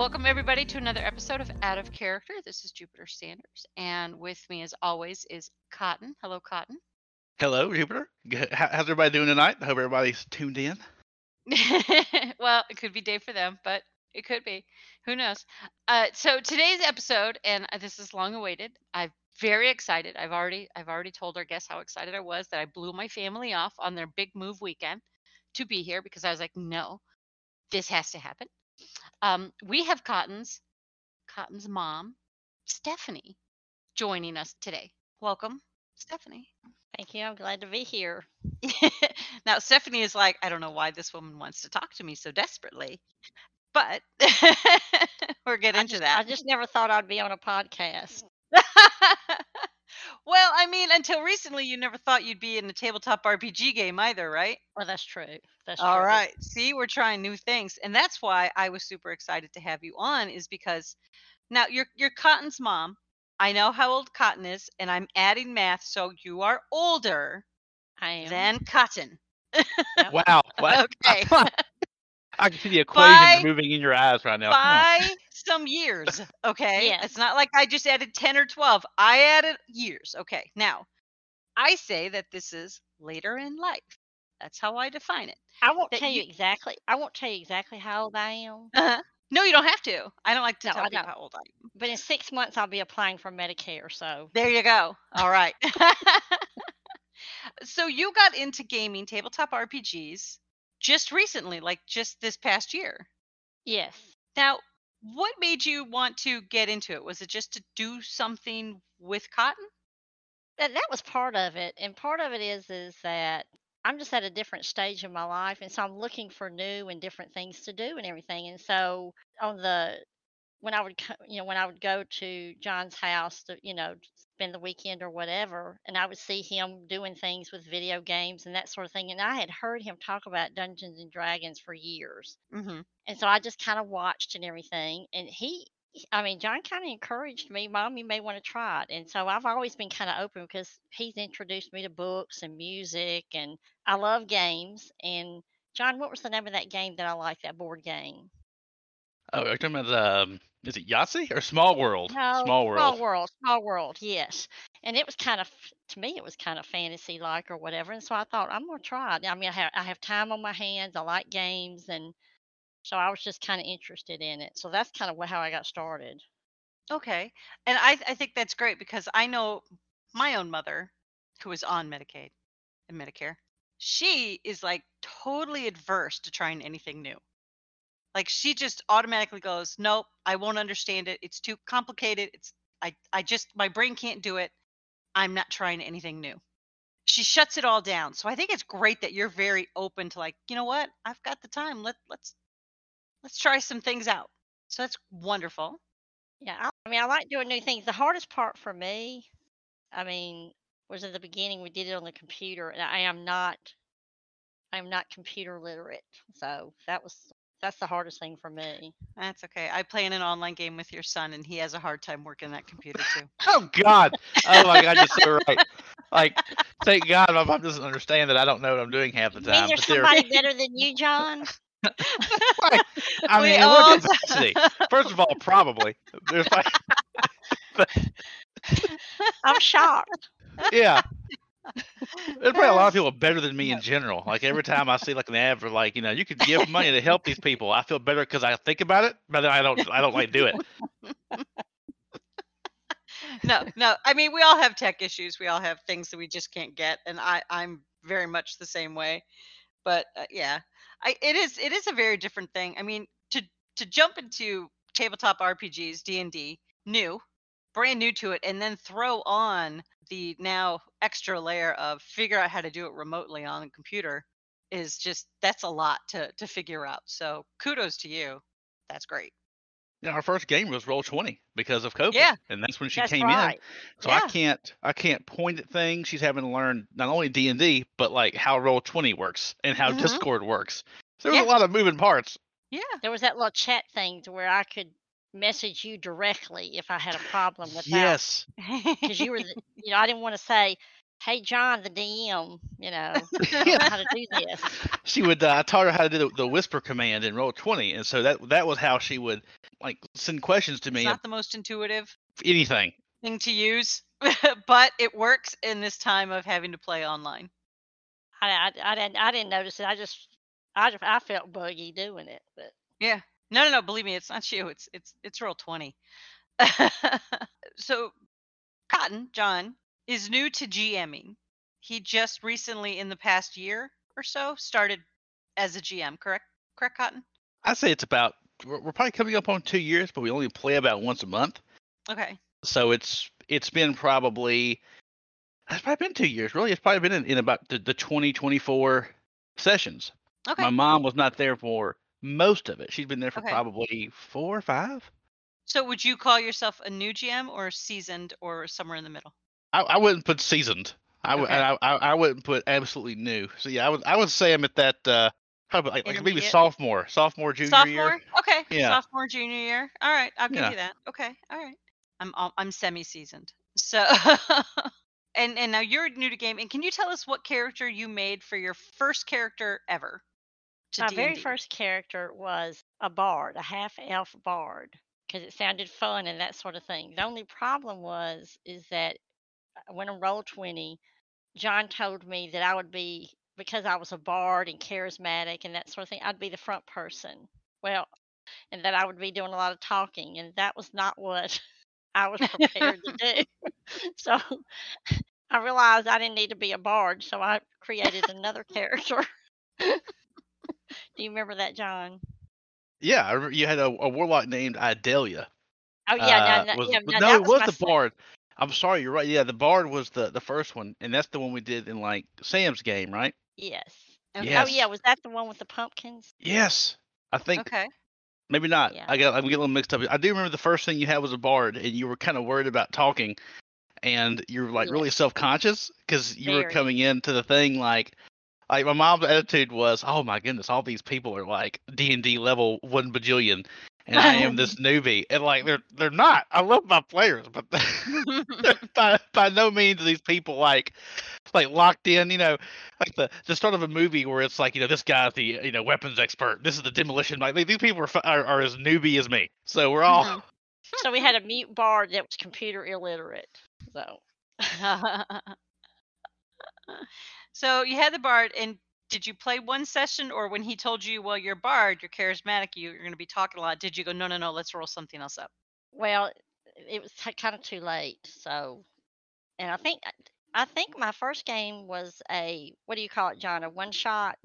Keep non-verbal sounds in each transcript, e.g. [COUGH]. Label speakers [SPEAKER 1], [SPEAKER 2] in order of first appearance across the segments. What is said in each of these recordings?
[SPEAKER 1] welcome everybody to another episode of Out of Character. This is Jupiter Sanders, and with me, as always, is Cotton. Hello, Cotton.
[SPEAKER 2] Hello, Jupiter. How's everybody doing tonight? I hope everybody's tuned in. [LAUGHS]
[SPEAKER 1] well, it could be day for them, but it could be. Who knows? Uh, so today's episode, and uh, this is long awaited. I'm very excited. I've already, I've already told our guests how excited I was that I blew my family off on their big move weekend to be here because I was like, no, this has to happen. Um, we have Cotton's, Cotton's mom, Stephanie, joining us today. Welcome, Stephanie.
[SPEAKER 3] Thank you. I'm glad to be here. [LAUGHS]
[SPEAKER 1] now Stephanie is like, I don't know why this woman wants to talk to me so desperately, but [LAUGHS] we'll get
[SPEAKER 3] I
[SPEAKER 1] into
[SPEAKER 3] just,
[SPEAKER 1] that.
[SPEAKER 3] I just never thought I'd be on a podcast. [LAUGHS]
[SPEAKER 1] well, I mean, until recently, you never thought you'd be in a tabletop RPG game either, right?
[SPEAKER 3] Well, that's true. That's
[SPEAKER 1] All
[SPEAKER 3] true.
[SPEAKER 1] right. See, we're trying new things, and that's why I was super excited to have you on. Is because now you're you're Cotton's mom. I know how old Cotton is, and I'm adding math, so you are older
[SPEAKER 3] I am.
[SPEAKER 1] than Cotton.
[SPEAKER 3] Yep.
[SPEAKER 2] Wow. [LAUGHS] What?
[SPEAKER 1] Okay. [LAUGHS]
[SPEAKER 2] I can see the equation
[SPEAKER 1] By-
[SPEAKER 2] moving in your eyes right now.
[SPEAKER 1] By some years. Okay.
[SPEAKER 3] Yes.
[SPEAKER 1] It's not like I just added 10 or 12. I added years. Okay. Now, I say that this is later in life. That's how I define it.
[SPEAKER 3] I won't
[SPEAKER 1] that
[SPEAKER 3] tell you
[SPEAKER 1] you-
[SPEAKER 3] exactly. I won't tell you exactly how old I am.
[SPEAKER 1] Uh-huh. No, you don't have to. I don't like to
[SPEAKER 3] No,
[SPEAKER 1] tell
[SPEAKER 3] I
[SPEAKER 1] people how old I am.
[SPEAKER 3] But in six months, I'll be applying for Medicare. So
[SPEAKER 1] There you go. All right. [LAUGHS] so you got into gaming, tabletop RPGs, just recently, like just this past year.
[SPEAKER 3] yes,
[SPEAKER 1] Now, what made you want to get into it? Was it just to do something with cotton?
[SPEAKER 3] that that was part of it, and part of it is is that I'm just at a different stage in my life, and so I'm looking for new and different things to do and everything. And so on the when I would you know when I would go to John's house to you know spend the weekend or whatever, and I would see him doing things with video games and that sort of thing. And I had heard him talk about Dungeons and Dragons for years,
[SPEAKER 1] Mm-hmm.
[SPEAKER 3] and so I just kind of watched and everything. And he, I mean, John kind of encouraged me, Mom, you may want to try it. And so I've always been kind of open because he's introduced me to books and music, and I love games. And John, what was the name of that game that I like, that board game?
[SPEAKER 2] Oh, you're talking about um, is it Yahtzee or Small World?
[SPEAKER 3] No,
[SPEAKER 2] Small World.
[SPEAKER 3] Small World, Small World, yes. And it was kind of, to me, it was kind of fantasy like or whatever. And so I thought, I'm going to try it. I mean, I have, I have time on my hands. I like games. And so I was just kind of interested in it. So that's kind of how I got started.
[SPEAKER 1] Okay. And I, I think that's great because I know my own mother, who is on Medicaid and Medicare, she is like totally adverse to trying anything new. Like she just automatically goes, Nope, I won't understand it. It's too complicated. It's I, I just my brain can't do it. I'm not trying anything new. She shuts it all down. So I think it's great that you're very open to like, you know what? I've got the time. Let let's let's try some things out. So that's wonderful.
[SPEAKER 3] Yeah, I, mean, I like doing new things. The hardest part for me, I mean, was at the beginning. We did it on the computer, and I am not, I am not computer literate. So that was that's the hardest thing for me.
[SPEAKER 1] That's okay. I play in an online game with your son, and he has a hard time working that computer too. [LAUGHS]
[SPEAKER 2] Oh God. [LAUGHS] Oh my God, you're so right. Like, thank God my mom doesn't understand that I don't know what I'm doing half the
[SPEAKER 3] You mean
[SPEAKER 2] time.
[SPEAKER 3] there's somebody better than [LAUGHS] you, John?
[SPEAKER 2] Right. I mean,
[SPEAKER 1] all-
[SPEAKER 2] what capacity? First of all, probably. Like,
[SPEAKER 3] I'm shocked.
[SPEAKER 2] yeah. There's probably a lot of people better than me in general. Like every time I see like an ad for like, you know, you could [LAUGHS] give money to help these people, I feel better because I think about it, but then I don't. I don't like do it. [LAUGHS]
[SPEAKER 1] no, no. I mean, we all have tech issues. We all have things that we just can't get, and I, I'm very much the same way. But uh, yeah, I, it is, it is a very different thing. I mean, to to jump into tabletop RPGs, D and D, new, brand new to it, and then throw on the now extra layer of figure out how to do it remotely on a computer is just that's a lot to to figure out. So kudos to you. That's great.
[SPEAKER 2] Yeah, our first game was Roll Twenty because of COVID.
[SPEAKER 1] Yeah.
[SPEAKER 2] and that's when she
[SPEAKER 3] That's
[SPEAKER 2] came
[SPEAKER 3] right.
[SPEAKER 2] in. So
[SPEAKER 1] Yeah.
[SPEAKER 2] I can't I can't point at things. She's having to learn not only D and D but like how Roll Twenty works and how
[SPEAKER 1] Mhm.
[SPEAKER 2] Discord works. So there was
[SPEAKER 1] Yeah.
[SPEAKER 2] a lot of moving parts.
[SPEAKER 1] Yeah.
[SPEAKER 3] There was that little chat thing to where I could message you directly if I had a problem with that.
[SPEAKER 2] Yes. [LAUGHS]
[SPEAKER 3] because you were, the, you know, I didn't want to say, "Hey, John, the DM," you know, [LAUGHS] I how to do this.
[SPEAKER 2] she would uh, I taught her how to do the, the whisper command in roll 20 and so that that was how she would like send questions to
[SPEAKER 1] It's
[SPEAKER 2] me
[SPEAKER 1] not the most intuitive
[SPEAKER 2] anything.
[SPEAKER 1] thing to use, [LAUGHS] but it works in this time of having to play online.
[SPEAKER 3] I, I, I didn't I didn't notice it. I just I just, I felt buggy doing it, but
[SPEAKER 1] Yeah. No, no, no. Believe me, it's not you. It's it's it's roll twenty. [LAUGHS] so, Cotton John is new to GMing. He just recently, in the past year or so, started as a GM. Correct? Correct, Cotton.
[SPEAKER 2] I say it's about we're, we're probably coming up on two years, but we only play about once a month.
[SPEAKER 1] Okay.
[SPEAKER 2] So it's it's been probably it's probably been two years. Really, it's probably been in, in about the, the 2024 sessions.
[SPEAKER 1] Okay.
[SPEAKER 2] My mom was not there for most of it. She's been there for
[SPEAKER 1] Okay.
[SPEAKER 2] probably four or five.
[SPEAKER 1] So, would you call yourself a new GM or seasoned or somewhere in the middle?
[SPEAKER 2] I, I wouldn't put seasoned. I would
[SPEAKER 1] Okay.
[SPEAKER 2] I, I I wouldn't put absolutely new. So yeah, I would I would say I'm at that uh probably like, like maybe sophomore, sophomore junior
[SPEAKER 1] Sophomore.
[SPEAKER 2] year.
[SPEAKER 1] Okay.
[SPEAKER 2] Yeah.
[SPEAKER 1] Sophomore, junior year. All right. I'll give
[SPEAKER 2] Yeah.
[SPEAKER 1] you that. Okay. All right. I'm al- I'm semi seasoned. So. [LAUGHS] And and now you're new to game. And can you tell us what character you made for your first character ever? To
[SPEAKER 3] my very
[SPEAKER 1] D&D?
[SPEAKER 3] first character was a bard, a half elf bard, because it sounded fun and that sort of thing. The only problem was is that uh, when I rolled twenty, John told me that I would be because I was a bard and charismatic and that sort of thing. I'd be the front person. Well, and that I would be doing a lot of talking, and that was not what [LAUGHS] I was prepared to do. [LAUGHS] So [LAUGHS] I realized I didn't need to be a bard, so I created another character. Do you remember that, John?
[SPEAKER 2] Yeah, I remember you had a, a warlock named Idalia.
[SPEAKER 3] Oh yeah,
[SPEAKER 2] uh,
[SPEAKER 3] no, no,
[SPEAKER 2] was-
[SPEAKER 3] yeah, no,
[SPEAKER 2] no, it was
[SPEAKER 3] my
[SPEAKER 2] the bard. I'm sorry, you're right. Yeah, the bard was the the first one, and that's the one we did in like Sam's game, right?
[SPEAKER 3] Yes.
[SPEAKER 1] Okay.
[SPEAKER 2] Yes.
[SPEAKER 3] Oh yeah, was that the one with the pumpkins?
[SPEAKER 2] Yes, I think
[SPEAKER 1] Okay.
[SPEAKER 2] maybe not.
[SPEAKER 3] Yeah.
[SPEAKER 2] I got I'm getting a little mixed up. I do remember the first thing you had was a bard, and you were kind of worried about talking, and you were like really self conscious because you were
[SPEAKER 3] Very.
[SPEAKER 2] coming into the thing like. Like my mom's attitude was, "Oh my goodness, all these people are like D and D level one bajillion, and I am this [LAUGHS] newbie." And like they're they're not. I love my players, but [LAUGHS] [LAUGHS] by by no means are these people like like locked in. You know, like the the start of a movie where it's like you know this guy's the you know weapons expert. This is the demolition. Like these people are are, are as newbie as me. So we're all
[SPEAKER 1] Mhm.
[SPEAKER 3] So we had a mute bard that was computer illiterate. So
[SPEAKER 1] so you had the bard, and did you play one session, or when he told you, well, you're bard, you're charismatic, you, you're going to be talking a lot? Did you go, no, no, no, let's roll something else up?
[SPEAKER 3] well, it was kind of too late. So, and I think I think my first game was a what do you call it, John? A one shot.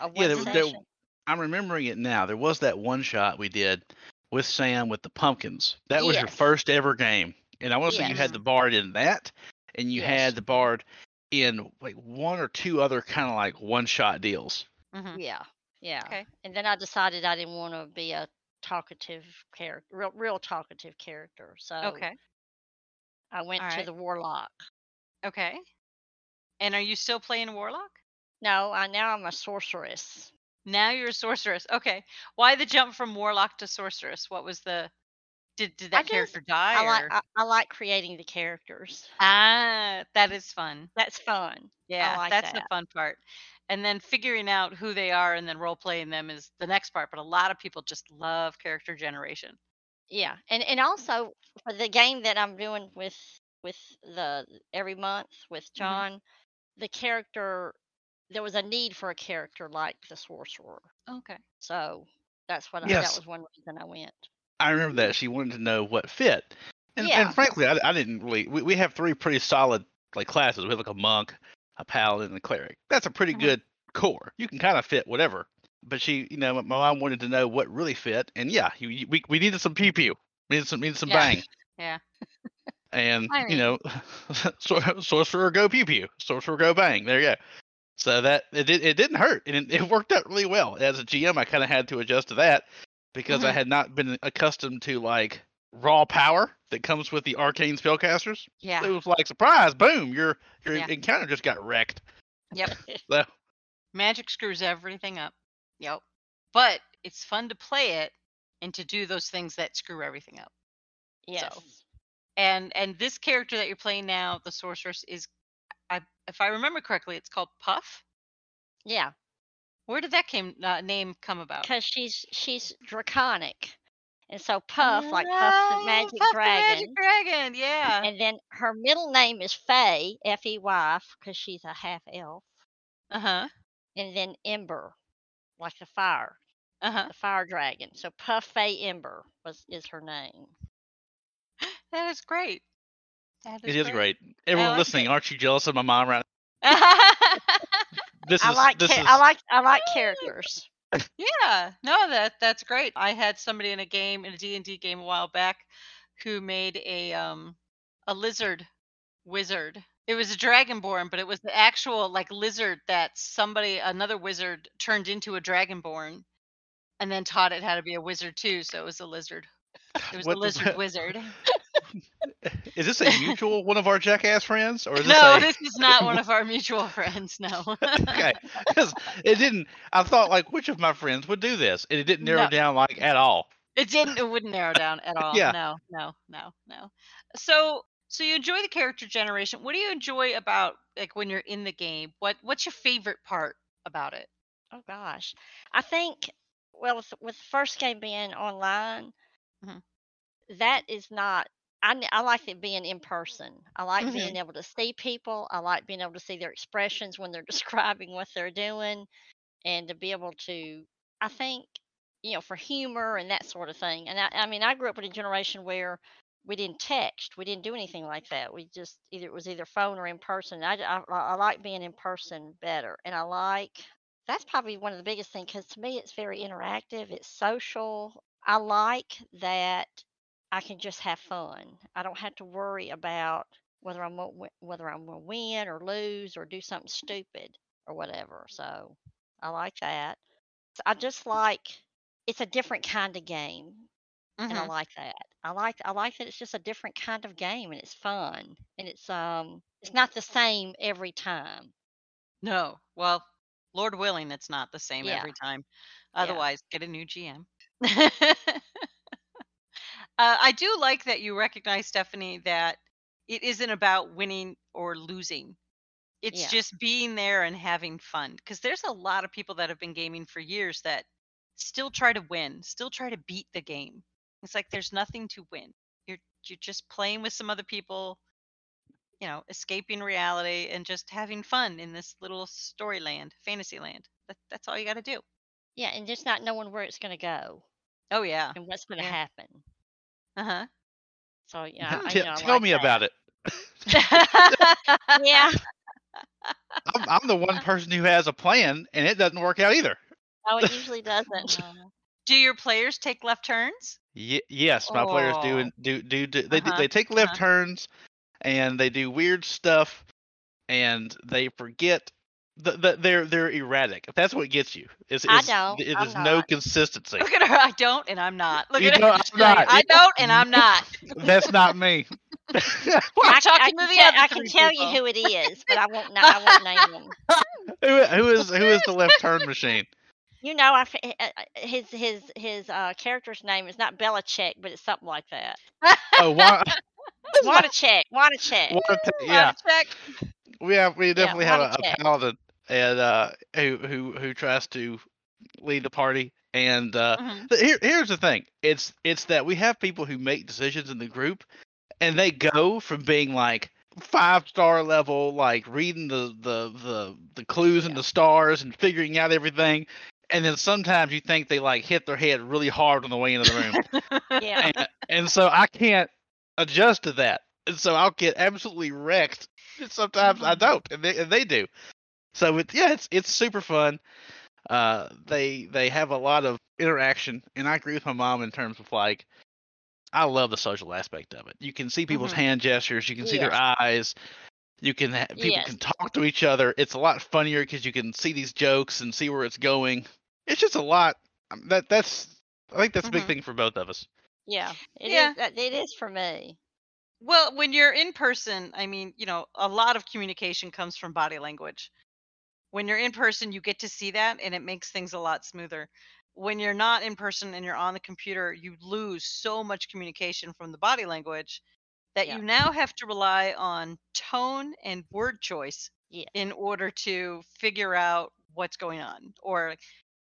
[SPEAKER 3] A one
[SPEAKER 2] Yeah, there- there- I'm remembering it now. There was that one shot we did with Sam with the pumpkins. That was your first ever game, and I want to say you had the bard in that, and you
[SPEAKER 3] Yes.
[SPEAKER 2] had the bard in like one or two other kind of like one shot deals.
[SPEAKER 1] hmm
[SPEAKER 3] Yeah, yeah.
[SPEAKER 1] Okay.
[SPEAKER 3] And then I decided I didn't want to be a talkative character, real, real talkative character. So
[SPEAKER 1] Okay.
[SPEAKER 3] I went to
[SPEAKER 1] Alright.
[SPEAKER 3] the warlock.
[SPEAKER 1] Okay. And are you still playing Warlock?
[SPEAKER 3] No, I now I'm a sorceress.
[SPEAKER 1] Now you're a sorceress. Okay. Why the jump from Warlock to sorceress? What was the. Did, did
[SPEAKER 3] I
[SPEAKER 1] that
[SPEAKER 3] just-
[SPEAKER 1] character die?
[SPEAKER 3] I like I, I like creating the characters.
[SPEAKER 1] Ah, that is fun.
[SPEAKER 3] That's fun.
[SPEAKER 1] Yeah,
[SPEAKER 3] like
[SPEAKER 1] that's the fun part. And then figuring out who they are and then role playing them is the next part. But a lot of people just love character generation.
[SPEAKER 3] Yeah, and and also for the game that I'm doing with with the every month with
[SPEAKER 1] Mm-hmm.
[SPEAKER 3] John, the character there was a need for a character like the sorcerer.
[SPEAKER 1] Okay.
[SPEAKER 3] So that's what I, that was one reason I went.
[SPEAKER 2] I remember that she wanted to know what fit, and,
[SPEAKER 3] Yeah.
[SPEAKER 2] and frankly, I, I didn't really. We, we have three pretty solid like classes. We have like a monk, a paladin, and a cleric. That's a pretty
[SPEAKER 1] Mhm.
[SPEAKER 2] good core. You can kind of fit whatever. But she, you know, my mom wanted to know what really fit, and yeah, you, you, we we needed some pew pew, we needed some needed some
[SPEAKER 1] Yeah.
[SPEAKER 2] bang, [LAUGHS]
[SPEAKER 1] Yeah.
[SPEAKER 2] and
[SPEAKER 1] I
[SPEAKER 2] you know, [LAUGHS] sor- sorcerer go pew pew, sorcerer go bang. There you go. So that it it didn't hurt, and it, it worked out really well. As a GM, I kind of had to adjust to that because I
[SPEAKER 1] Mhm.
[SPEAKER 2] had not been accustomed to like raw power that comes with the arcane spellcasters.
[SPEAKER 1] Yeah.
[SPEAKER 2] It was like surprise, boom, your your
[SPEAKER 1] Yeah.
[SPEAKER 2] encounter just got wrecked.
[SPEAKER 1] Yep. [LAUGHS]
[SPEAKER 2] So
[SPEAKER 1] Magic screws everything up. Yep. But it's fun to play it and to do those things that screw everything up.
[SPEAKER 3] yes.
[SPEAKER 1] And and this character that you're playing now, the sorceress, is I if I remember correctly, it's called Puff.
[SPEAKER 3] Yeah,
[SPEAKER 1] Where did that came uh, name come about?
[SPEAKER 3] because she's she's draconic, And so Puff, like Puff the Magic
[SPEAKER 1] Puff the
[SPEAKER 3] Dragon,
[SPEAKER 1] Magic Dragon, yeah.
[SPEAKER 3] and then her middle name is Fey, F E Y, because she's a half elf.
[SPEAKER 1] Uh huh.
[SPEAKER 3] And then Ember, like the fire,
[SPEAKER 1] Uh huh.
[SPEAKER 3] the fire dragon. So Puff Fey Ember was is her name.
[SPEAKER 1] That is great. That
[SPEAKER 2] It is great. Everyone
[SPEAKER 1] like
[SPEAKER 2] listening,
[SPEAKER 1] it.
[SPEAKER 2] aren't you jealous of my mom right [LAUGHS] This
[SPEAKER 3] I
[SPEAKER 2] is
[SPEAKER 3] like
[SPEAKER 2] this
[SPEAKER 3] cha-
[SPEAKER 2] is
[SPEAKER 3] I like I like characters. [LAUGHS]
[SPEAKER 1] Yeah, no, that that's great. I had somebody in a game in a D and D game a while back who made a um a lizard wizard. It was a dragonborn, but it was the actual like lizard that somebody another wizard turned into a dragonborn, and then taught it how to be a wizard too. So it was a lizard. [LAUGHS] It was
[SPEAKER 2] What
[SPEAKER 1] a
[SPEAKER 2] the-
[SPEAKER 1] lizard wizard. [LAUGHS]
[SPEAKER 2] Is this a mutual one of our jackass friends, or is this
[SPEAKER 1] No,
[SPEAKER 2] a
[SPEAKER 1] this is not one of our mutual friends. No. [LAUGHS]
[SPEAKER 2] okay? It didn't. I thought like which of my friends would do this, and it didn't narrow
[SPEAKER 1] No.
[SPEAKER 2] down like at all.
[SPEAKER 1] It didn't. It wouldn't narrow down at all. [LAUGHS]
[SPEAKER 2] Yeah.
[SPEAKER 1] No, no, no, no. So, so you enjoy the character generation. What do you enjoy about like when you're in the game? What What's your favorite part about it?
[SPEAKER 3] Oh gosh, I think well with, with the first game being online,
[SPEAKER 1] Mhm.
[SPEAKER 3] that is not. I I like it being in person. I like
[SPEAKER 1] Mhm.
[SPEAKER 3] being able to see people. I like being able to see their expressions when they're [LAUGHS] describing what they're doing, and to be able to. I think you know for humor and that sort of thing. And I, I mean, I grew up in a generation where we didn't text, we didn't do anything like that. We just either it was either phone or in person. I I, I like being in person better, and I like that's probably one of the biggest things because to me it's very interactive it's social i like that i can just have fun i don't have to worry about whether i'm whether i'm going to win or lose or do something stupid or whatever so i like that So i just like it's a different kind of game and I
[SPEAKER 1] Mhm.
[SPEAKER 3] like that. I like I like that it's just a different kind of game and it's fun and it's um it's not the same every time.
[SPEAKER 1] No, well, Lord willing, it's not the same
[SPEAKER 3] Yeah.
[SPEAKER 1] every time.
[SPEAKER 3] Yeah.
[SPEAKER 1] Otherwise, get a new GM. [LAUGHS] [LAUGHS] uh, I do like that you recognize, Stephanie, that it isn't about winning or losing. It's
[SPEAKER 3] Yeah.
[SPEAKER 1] just being there and having fun. Because there's a lot of people that have been gaming for years that still try to win, still try to beat the game. It's like there's nothing to win. You're you're just playing with some other people, you know, escaping reality and just having fun in this little story land, fantasy land. That, that's all you got to do.
[SPEAKER 3] Yeah, and just not knowing where it's going to go
[SPEAKER 1] Oh yeah.
[SPEAKER 3] and what's going to
[SPEAKER 1] Yeah.
[SPEAKER 3] happen.
[SPEAKER 1] Uh huh.
[SPEAKER 3] So [LAUGHS] yeah, I, you know,
[SPEAKER 2] tell
[SPEAKER 3] like
[SPEAKER 2] me
[SPEAKER 3] that.
[SPEAKER 2] about it. [LAUGHS]
[SPEAKER 3] Yeah. [LAUGHS]
[SPEAKER 2] I'm, I'm the one person who has a plan, and it doesn't work out either.
[SPEAKER 3] Oh, it usually doesn't.
[SPEAKER 1] do your players take left turns?
[SPEAKER 2] Ye- yes, my players do
[SPEAKER 1] Oh.
[SPEAKER 2] and do do, do they
[SPEAKER 1] Uh-huh,
[SPEAKER 2] they take left
[SPEAKER 1] uh-huh.
[SPEAKER 2] turns, and they do weird stuff, and they forget. The, the, they're they're erratic. That's what gets you, is
[SPEAKER 3] I
[SPEAKER 2] is
[SPEAKER 3] don't,
[SPEAKER 2] it is no consistency.
[SPEAKER 1] Look at her. I don't, and I'm not. Look
[SPEAKER 2] You
[SPEAKER 1] at her.
[SPEAKER 2] I'm
[SPEAKER 1] like,
[SPEAKER 2] not.
[SPEAKER 1] I don't, and I'm not. [LAUGHS]
[SPEAKER 2] That's not me. [LAUGHS]
[SPEAKER 3] I, I
[SPEAKER 1] to the
[SPEAKER 3] I can tell
[SPEAKER 1] people.
[SPEAKER 3] you who it is, but I won't. [LAUGHS] I won't name him.
[SPEAKER 2] who, who is who is the left turn machine?
[SPEAKER 3] You know, I f- uh, uh, his his his uh, character's name is not Belichick, but it's something like that.
[SPEAKER 2] Oh, Wa-
[SPEAKER 3] Wanachek. Wanachek.
[SPEAKER 2] Wa- yeah.
[SPEAKER 1] Check.
[SPEAKER 2] We have we definitely have a, a paladin and uh who who who tries to lead the party and uh
[SPEAKER 1] Mhm.
[SPEAKER 2] here here's the thing it's it's that we have people who make decisions in the group and they go from being like five star level like reading the the the, the clues and the stars and figuring out everything and then sometimes you think they like hit their head really hard on the way into the room [LAUGHS]
[SPEAKER 3] Yeah.
[SPEAKER 2] and, and so I can't adjust to that, and so I'll get absolutely wrecked. Sometimes I
[SPEAKER 1] Mhm.
[SPEAKER 2] don't, and they, and they do. So it, yeah, it's it's super fun. Uh, they they have a lot of interaction, and I agree with my mom in terms of like, I love the social aspect of it. You can see people's
[SPEAKER 1] Mhm.
[SPEAKER 2] hand gestures, you can see their eyes. You can ha- people
[SPEAKER 3] Yes.
[SPEAKER 2] can talk to each other. It's a lot funnier because you can see these jokes and see where it's going. It's just a lot. um, That that's I think that's a big
[SPEAKER 1] Mhm.
[SPEAKER 2] thing for both of us.
[SPEAKER 3] Yeah. It is.
[SPEAKER 1] Yeah.
[SPEAKER 3] that- It is for me.
[SPEAKER 1] Well, when you're in person, I mean, you know, a lot of communication comes from body language. When you're in person, you get to see that and it makes things a lot smoother. When you're not in person and you're on the computer, you lose so much communication from the body language that
[SPEAKER 3] Yeah.
[SPEAKER 1] you now have to rely on tone and word choice
[SPEAKER 3] Yeah.
[SPEAKER 1] in order to figure out what's going on or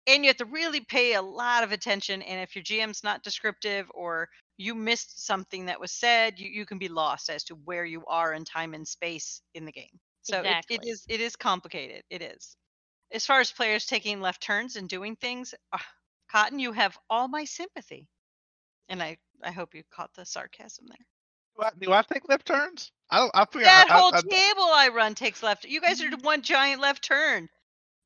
[SPEAKER 1] and you have to really pay a lot of attention. And if your GM's not descriptive or you missed something that was said, you, you can be lost as to where you are in time and space in the game. So it, it
[SPEAKER 3] Exactly.
[SPEAKER 1] is it is complicated. It is. As far as players taking left turns and doing things, ah, Cotton, you have all my sympathy. And I I hope you caught the sarcasm there.
[SPEAKER 2] Do I, do I take left turns? I don't. I figure
[SPEAKER 1] That
[SPEAKER 2] I, I-
[SPEAKER 1] whole
[SPEAKER 2] I-
[SPEAKER 1] table I run takes left. You guys are one giant left turn.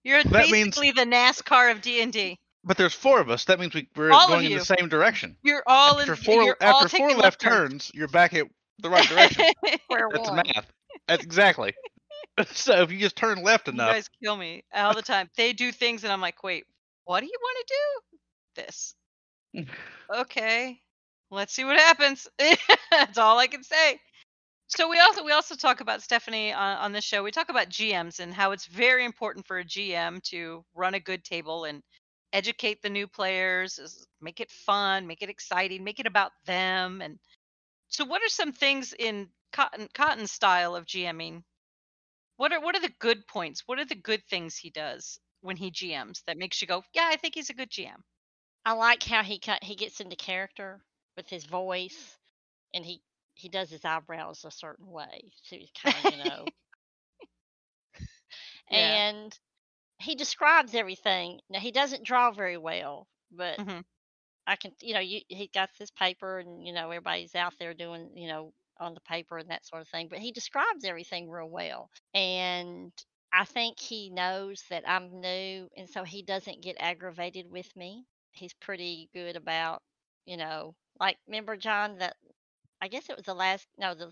[SPEAKER 1] You're
[SPEAKER 2] That means-
[SPEAKER 1] basically the NASCAR of D and D.
[SPEAKER 2] But there's four of us. That means we, we're
[SPEAKER 1] All
[SPEAKER 2] going in the same direction.
[SPEAKER 1] You're all
[SPEAKER 2] after
[SPEAKER 1] in.
[SPEAKER 2] four,
[SPEAKER 1] you're all
[SPEAKER 2] after four
[SPEAKER 1] taking
[SPEAKER 2] left
[SPEAKER 1] turns.
[SPEAKER 2] turns, you're back at the right direction. [LAUGHS]
[SPEAKER 3] Square
[SPEAKER 2] That's
[SPEAKER 3] one.
[SPEAKER 2] math. That's exactly. [LAUGHS] so if you just turn left
[SPEAKER 1] You
[SPEAKER 2] enough,
[SPEAKER 1] guys kill me all the time. They do things, and I'm like, wait, what do you want to do? This. okay, let's see what happens. [LAUGHS] That's all I can say. So we also we also talk about Stephanie on, on this show. We talk about GMs and how it's very important for a GM to run a good table and educate the new players, make it fun, make it exciting, make it about them. And so, what are some things in Cotton cotton style of GMing what are what are the good points? What are the good things he does when he GMs that makes you go, yeah, I think he's a good GM.
[SPEAKER 3] I like how he cut he gets into character with his voice, and he he does his eyebrows a certain way, so he's kind of you know. [LAUGHS]
[SPEAKER 1] Yeah.
[SPEAKER 3] And he describes everything. Now he doesn't draw very well, but
[SPEAKER 1] Mhm.
[SPEAKER 3] I can you know you he got this paper and you know everybody's out there doing you know on the paper and that sort of thing. But he describes everything real well, and I think he knows that I'm new, and so he doesn't get aggravated with me. He's pretty good about, you know, like remember John that I guess it was the last no the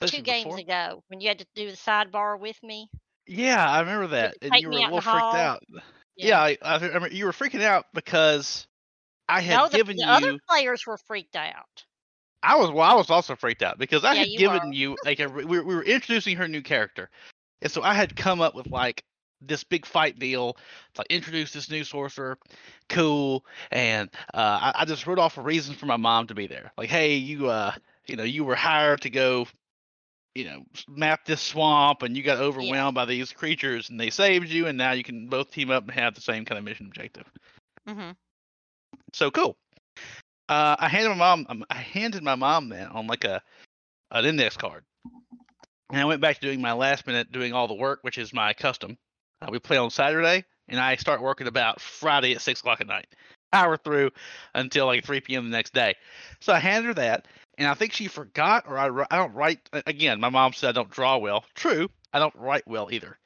[SPEAKER 2] Especially
[SPEAKER 3] two games
[SPEAKER 2] before-
[SPEAKER 3] ago when you had to do the sidebar with me.
[SPEAKER 2] Yeah, I remember that, and you were a little freaked
[SPEAKER 3] hall?
[SPEAKER 2] out. Yeah, I, I remember you were freaking out because I had
[SPEAKER 3] no, the,
[SPEAKER 2] given
[SPEAKER 3] the
[SPEAKER 2] you.
[SPEAKER 3] other players were freaked out.
[SPEAKER 2] I was well, I was also freaked out because I
[SPEAKER 3] Yeah,
[SPEAKER 2] had
[SPEAKER 3] you
[SPEAKER 2] given
[SPEAKER 3] were.
[SPEAKER 2] you like a, [LAUGHS] we, were, we were introducing her new character, and so I had come up with like this big fight deal to like, introduce this new sorcerer, cool, and uh, I, I just wrote off a reason for my mom to be there. Like, hey, you uh, you know, you were hired to go, you know, map this swamp, and you got overwhelmed by these creatures, and they saved you, and now you can both team up and have the same kind of mission objective.
[SPEAKER 1] Mm-hmm.
[SPEAKER 2] So cool. Uh, I handed my mom. um, I handed my mom that on like a an index card, and I went back to doing my last minute, doing all the work, which is my custom. Uh, we play on Saturday, and I start working about Friday at six o'clock at night. hour through until like three p.m. the next day. So I handed her that, and I think she forgot, or I I don't write again. My mom said I don't draw well. True, I don't write well either.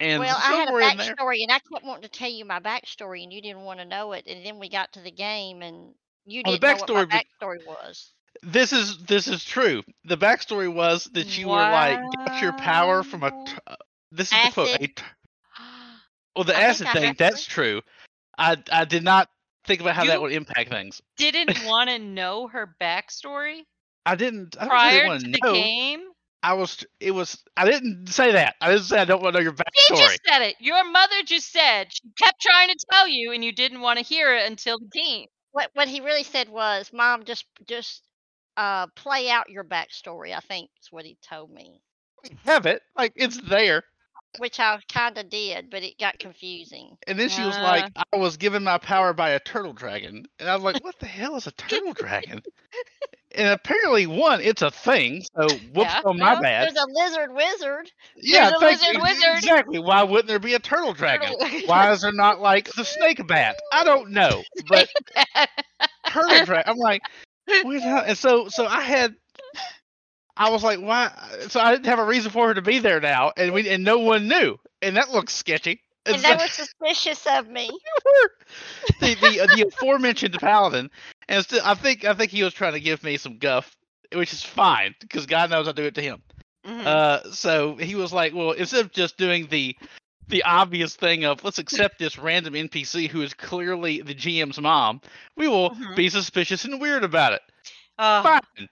[SPEAKER 2] And
[SPEAKER 3] well, I had a backstory, and I kept wanting to tell you my backstory, and you didn't want to know it. And then we got to the game, and you
[SPEAKER 2] Oh, the
[SPEAKER 3] didn't know what my
[SPEAKER 2] backstory
[SPEAKER 3] backstory was.
[SPEAKER 2] this is this is true. The backstory was that you were like got your power from a. T- this is the quote.
[SPEAKER 3] Acid.
[SPEAKER 2] A t- [GASPS] well, the
[SPEAKER 3] I
[SPEAKER 2] acid thing. That's true. I I did not think about how that would impact things.
[SPEAKER 1] Didn't [LAUGHS] want to know her backstory
[SPEAKER 2] I didn't. I
[SPEAKER 1] prior
[SPEAKER 2] really
[SPEAKER 1] to the
[SPEAKER 2] know.
[SPEAKER 1] game.
[SPEAKER 2] I was. It was. I didn't say that. I didn't say I don't want to know your backstory.
[SPEAKER 1] She
[SPEAKER 2] backstory.
[SPEAKER 1] just said it. Your mother just said she kept trying to tell you, and you didn't want to hear it until the game.
[SPEAKER 3] What what he really said was, "Mom, just just uh play out your backstory." I think is what he told me,
[SPEAKER 2] Have it. Like it's there.
[SPEAKER 3] which I kind of did, but it got confusing.
[SPEAKER 2] And then she was
[SPEAKER 1] Uh.
[SPEAKER 2] like, I was given my power by a turtle dragon. And I was like, what the hell is a [LAUGHS] turtle dragon? And apparently, one, it's a thing. So, whoops
[SPEAKER 1] Yeah,
[SPEAKER 2] on my
[SPEAKER 3] Well,
[SPEAKER 2] bad.
[SPEAKER 3] There's a lizard wizard.
[SPEAKER 2] Yeah,
[SPEAKER 1] There's a
[SPEAKER 2] thank
[SPEAKER 1] lizard wizard.
[SPEAKER 2] Exactly. Why wouldn't there be a turtle dragon?
[SPEAKER 1] Turtle- [LAUGHS]
[SPEAKER 2] Why is there not like the snake bat? I don't know, but turtle [LAUGHS] dragon. I'm like? And so, so I had, I was like, why? So I didn't have a reason for her to be there now, and we and no one knew, and that looks sketchy.
[SPEAKER 3] And they were suspicious of me. [LAUGHS]
[SPEAKER 2] the the, uh, the aforementioned paladin, and still, I think I think he was trying to give me some guff, which is fine because God knows I do it to him.
[SPEAKER 1] Mhm.
[SPEAKER 2] Uh, so he was like, well, instead of just doing the the obvious thing of let's accept this random NPC who is clearly the GM's mom, we will
[SPEAKER 1] Mhm.
[SPEAKER 2] be suspicious and weird about it.
[SPEAKER 1] Uh,
[SPEAKER 2] Fine.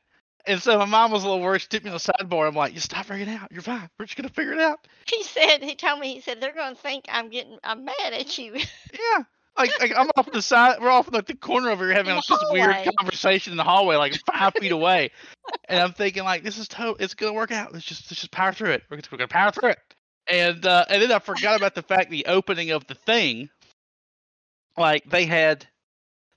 [SPEAKER 2] And so my mom was a little worried. She took me to the sidebar. I'm like, you stop freaking out. You're fine. We're just gonna figure it out.
[SPEAKER 3] He said he told me he said they're going to think I'm getting I'm mad at you. [LAUGHS]
[SPEAKER 2] Yeah. Like, like I'm off the side. We're off in like the corner over here having
[SPEAKER 3] In the
[SPEAKER 2] this weird conversation in the hallway, like five feet [LAUGHS] away. And I'm thinking like, this is total. It's gonna work out. Let's just let's just power through it. We're gonna, we're gonna power through it. and uh, and then I forgot about the fact the opening of the thing. Like they had,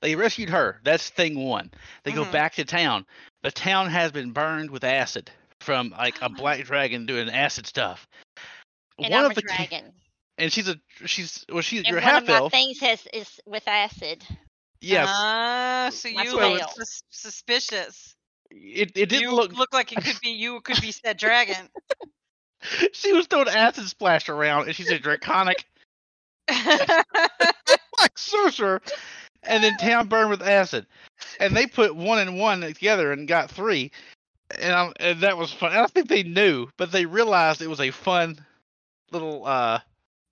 [SPEAKER 2] they rescued her. That's thing one. They go
[SPEAKER 1] Mhm.
[SPEAKER 2] back to town. The town has been burned with acid from like a black dragon doing acid stuff.
[SPEAKER 3] And
[SPEAKER 2] one
[SPEAKER 3] I'm
[SPEAKER 2] of
[SPEAKER 3] a
[SPEAKER 2] the ki-
[SPEAKER 3] dragon.
[SPEAKER 2] and she's a she's well she's
[SPEAKER 3] And
[SPEAKER 2] you're
[SPEAKER 3] one
[SPEAKER 2] half
[SPEAKER 3] of my
[SPEAKER 2] elf.
[SPEAKER 3] things has is with acid.
[SPEAKER 2] Yes,
[SPEAKER 1] Ah, so
[SPEAKER 3] My
[SPEAKER 1] you were
[SPEAKER 3] spell.
[SPEAKER 1] sus- suspicious.
[SPEAKER 2] it it didn't
[SPEAKER 1] you
[SPEAKER 2] look.
[SPEAKER 1] look like it could be [LAUGHS] you could be said dragon. [LAUGHS]
[SPEAKER 2] she was throwing acid splash around, and she's a draconic [LAUGHS] like sorcerer. And then town burned with acid, and they put one and one together and got three, and, i and that was fun. And I think they knew, but they realized it was a fun little uh,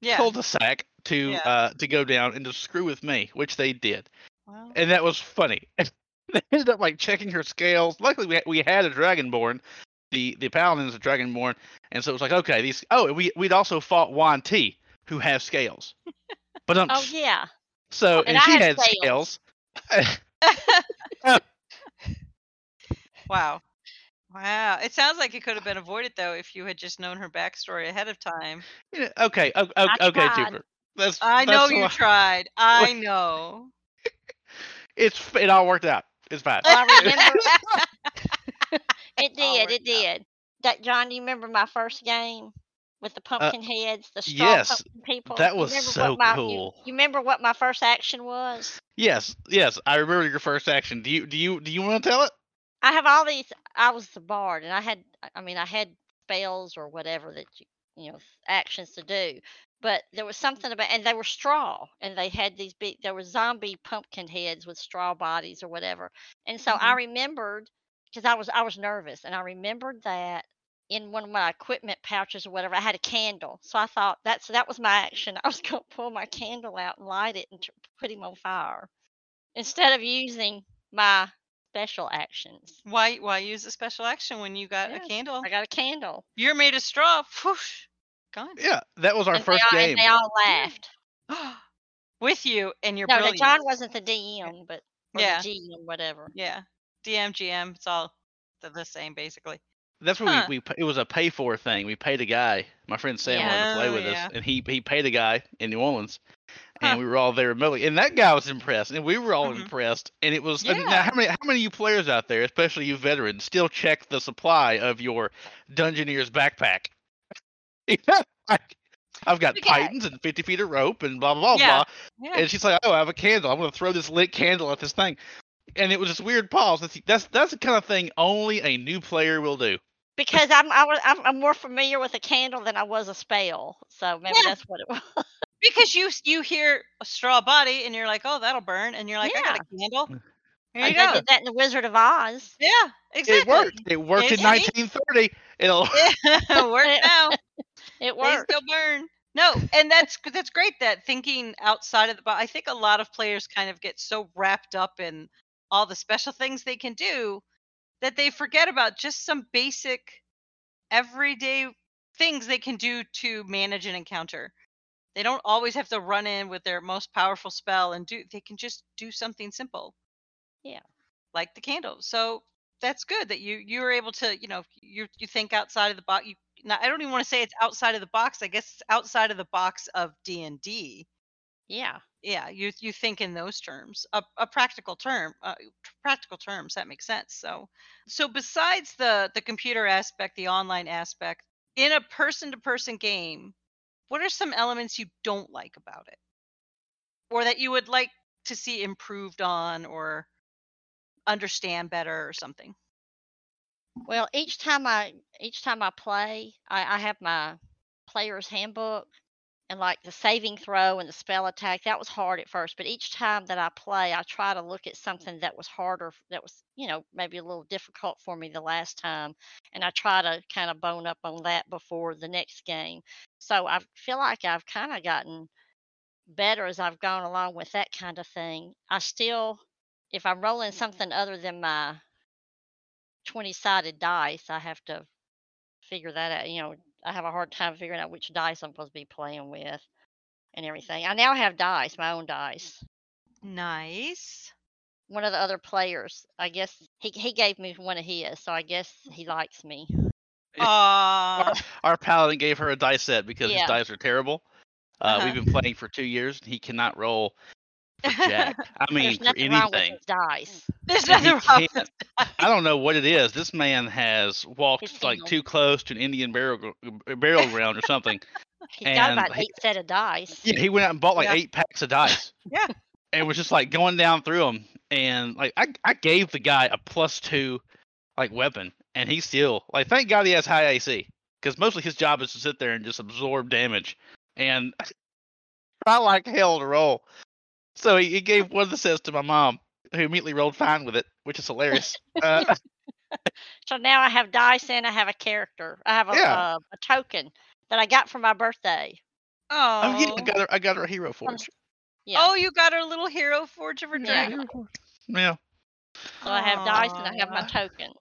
[SPEAKER 1] yeah.
[SPEAKER 2] cul-de-sac to
[SPEAKER 1] Yeah.
[SPEAKER 2] uh, to go down and to screw with me, which they did,
[SPEAKER 1] Well,
[SPEAKER 2] and that was funny. [LAUGHS] they ended up like checking her scales. Luckily, we had, we had a dragonborn. The the paladin's a dragonborn, and so it was like okay, these. Oh, we we'd also fought Juan T, who has scales. [LAUGHS] But um,
[SPEAKER 3] Oh yeah.
[SPEAKER 2] So
[SPEAKER 3] oh,
[SPEAKER 2] and
[SPEAKER 3] and,
[SPEAKER 2] she had
[SPEAKER 3] scales.
[SPEAKER 2] scales. [LAUGHS]
[SPEAKER 1] wow. Wow. It sounds like it could have been avoided though if you had just known her backstory ahead of time.
[SPEAKER 2] Yeah, okay, o- o-
[SPEAKER 3] I
[SPEAKER 2] okay,
[SPEAKER 3] tried.
[SPEAKER 2] Cooper. That's
[SPEAKER 1] I know
[SPEAKER 2] that's
[SPEAKER 1] you
[SPEAKER 2] why-
[SPEAKER 1] tried. I [LAUGHS] know.
[SPEAKER 2] It's it all worked out. It's fine.
[SPEAKER 3] Well, I remember [LAUGHS] it did.
[SPEAKER 1] worked
[SPEAKER 3] It did. That John, do you remember my first game with the pumpkin heads, the straw
[SPEAKER 2] Uh, yes,
[SPEAKER 3] pumpkin people?
[SPEAKER 2] that was so
[SPEAKER 3] my,
[SPEAKER 2] cool.
[SPEAKER 3] You, remember what my first action was?
[SPEAKER 2] Yes, yes, I remember your first action. Do you do you do you want to tell it?
[SPEAKER 3] I have all these. I was the bard, and I had. I mean, I had spells or whatever that you, you know, actions to do. But there was something about, and they were straw, and they had these big. There were zombie pumpkin heads with straw bodies or whatever. And so I remembered because I was I was nervous, and I remembered that in one of my equipment pouches or whatever, I had a candle. So I thought that's that was my action. [LAUGHS] I was going to pull my candle out and light it and put him on fire instead of using my special actions.
[SPEAKER 1] Why why use a special action when you got
[SPEAKER 3] Yes,
[SPEAKER 1] a candle?
[SPEAKER 3] I got a candle.
[SPEAKER 1] You're made of straw. Whoosh. Gone.
[SPEAKER 2] Yeah, that was our
[SPEAKER 3] and
[SPEAKER 2] first
[SPEAKER 3] they all,
[SPEAKER 2] game.
[SPEAKER 3] And they all laughed. [GASPS]
[SPEAKER 1] With you and your
[SPEAKER 3] no, no. John wasn't the DM, but or
[SPEAKER 1] Yeah.
[SPEAKER 3] the GM, whatever.
[SPEAKER 1] Yeah. DM, GM, it's all the, the same basically.
[SPEAKER 2] That's what
[SPEAKER 1] Huh.
[SPEAKER 2] we, we it was a pay for thing. We paid a guy. My friend Sam wanted to play with
[SPEAKER 1] yeah.
[SPEAKER 2] us, and he he paid a guy in New Orleans, and
[SPEAKER 1] Huh.
[SPEAKER 2] we were all there remotely. And that guy was impressed, and we were all
[SPEAKER 1] Mhm.
[SPEAKER 2] impressed. And it was and
[SPEAKER 1] Yeah.
[SPEAKER 2] now how many how many of you players out there, especially you veterans, still check the supply of your Dungeoneer's backpack? [LAUGHS] I've got pitons and fifty feet of rope and blah blah blah
[SPEAKER 1] Yeah.
[SPEAKER 2] blah.
[SPEAKER 1] Yeah.
[SPEAKER 2] And she's like, "Oh, I have a candle. I'm gonna throw this lit candle at this thing." And it was this weird pause. That's that's that's the kind of thing only a new player will do.
[SPEAKER 3] Because I'm I was I'm, I'm more familiar with a candle than I was a spell, so maybe
[SPEAKER 1] Yeah.
[SPEAKER 3] that's what it [LAUGHS] was.
[SPEAKER 1] because you you hear a straw body and you're like, oh, that'll burn, and you're like, I got a candle. Mm. Here
[SPEAKER 3] Like
[SPEAKER 1] you
[SPEAKER 3] they
[SPEAKER 1] go.
[SPEAKER 3] did that in the Wizard of Oz.
[SPEAKER 1] Yeah, exactly.
[SPEAKER 2] It worked. It worked [LAUGHS]
[SPEAKER 1] Yeah,
[SPEAKER 2] in
[SPEAKER 1] see?
[SPEAKER 2] 1930. It'll
[SPEAKER 1] it [LAUGHS] worked now.
[SPEAKER 3] It
[SPEAKER 1] They
[SPEAKER 3] worked.
[SPEAKER 1] still burn. No, and that's that's great. That thinking outside of the box. I think a lot of players kind of get so wrapped up in all the special things they can do that they forget about just some basic, everyday things they can do to manage an encounter. They don't always have to run in with their most powerful spell and do. They can just do something simple.
[SPEAKER 3] Yeah.
[SPEAKER 1] like the candle. So that's good that you you were able to you know you you think outside of the box. You not, I don't even want to say it's outside of the box. I guess it's outside of the box of D and D.
[SPEAKER 3] Yeah.
[SPEAKER 1] Yeah, you you think in those terms, a, a practical term, uh, practical terms. That makes sense. So, so besides the the computer aspect, the online aspect, in a person to person game, what are some elements you don't like about it, or that you would like to see improved on, or understand better, or something?
[SPEAKER 3] Well, each time I each time I play, I, I have my player's handbook and like the saving throw and the spell attack. That was hard at first, but each time that I play, I try to look at something that was harder, that was you know maybe a little difficult for me the last time, and I try to kind of bone up on that before the next game. So I feel like I've kind of gotten better as I've gone along with that kind of thing. I still, if I'm rolling mm-hmm. something other than my 20 sided dice, I have to figure that out. You know, I have a hard time figuring out which dice I'm supposed to be playing with and everything. I now have dice, my own dice.
[SPEAKER 1] Nice.
[SPEAKER 3] One of the other players, I guess he he gave me one of his, so I guess he likes me.
[SPEAKER 2] Yeah.
[SPEAKER 1] Aw.
[SPEAKER 2] are our paladin gave her a dice set because
[SPEAKER 3] Yeah.
[SPEAKER 2] his dice are terrible. Uh,
[SPEAKER 1] Uh-huh.
[SPEAKER 2] We've been playing for two years. He cannot roll for jack. I [LAUGHS] mean,
[SPEAKER 3] There's
[SPEAKER 2] for
[SPEAKER 3] nothing wrong with
[SPEAKER 2] anything.
[SPEAKER 3] dice. [LAUGHS]
[SPEAKER 1] There's nothing wrong with [LAUGHS]
[SPEAKER 2] I don't know what it is. This man has walked like
[SPEAKER 3] single.
[SPEAKER 2] too close to an Indian burial uh, burial ground or something.
[SPEAKER 3] He's got about
[SPEAKER 2] he-
[SPEAKER 3] eight set of dice.
[SPEAKER 2] Yeah, he went out and bought like
[SPEAKER 1] Yeah.
[SPEAKER 2] eight packs of dice.
[SPEAKER 1] Yeah.
[SPEAKER 2] And was just like going down through them. And like I, I gave the guy a plus two like weapon, and he still like thank God he has high AC because mostly his job is to sit there and just absorb damage. And I like hell to roll. So he, he gave one of the sets to my mom, who immediately rolled fine with it, which is hilarious. [LAUGHS] Uh,
[SPEAKER 3] So now I have dice and I have a character. I have a
[SPEAKER 2] Yeah.
[SPEAKER 3] uh, a token that I got for my birthday.
[SPEAKER 1] Oh,
[SPEAKER 2] oh yeah, I got her. I got her a hero forge.
[SPEAKER 3] Yeah.
[SPEAKER 1] Oh, you got her little hero forge of her
[SPEAKER 3] Yeah.
[SPEAKER 1] dragon.
[SPEAKER 2] Yeah.
[SPEAKER 3] So I have dice and I have my token.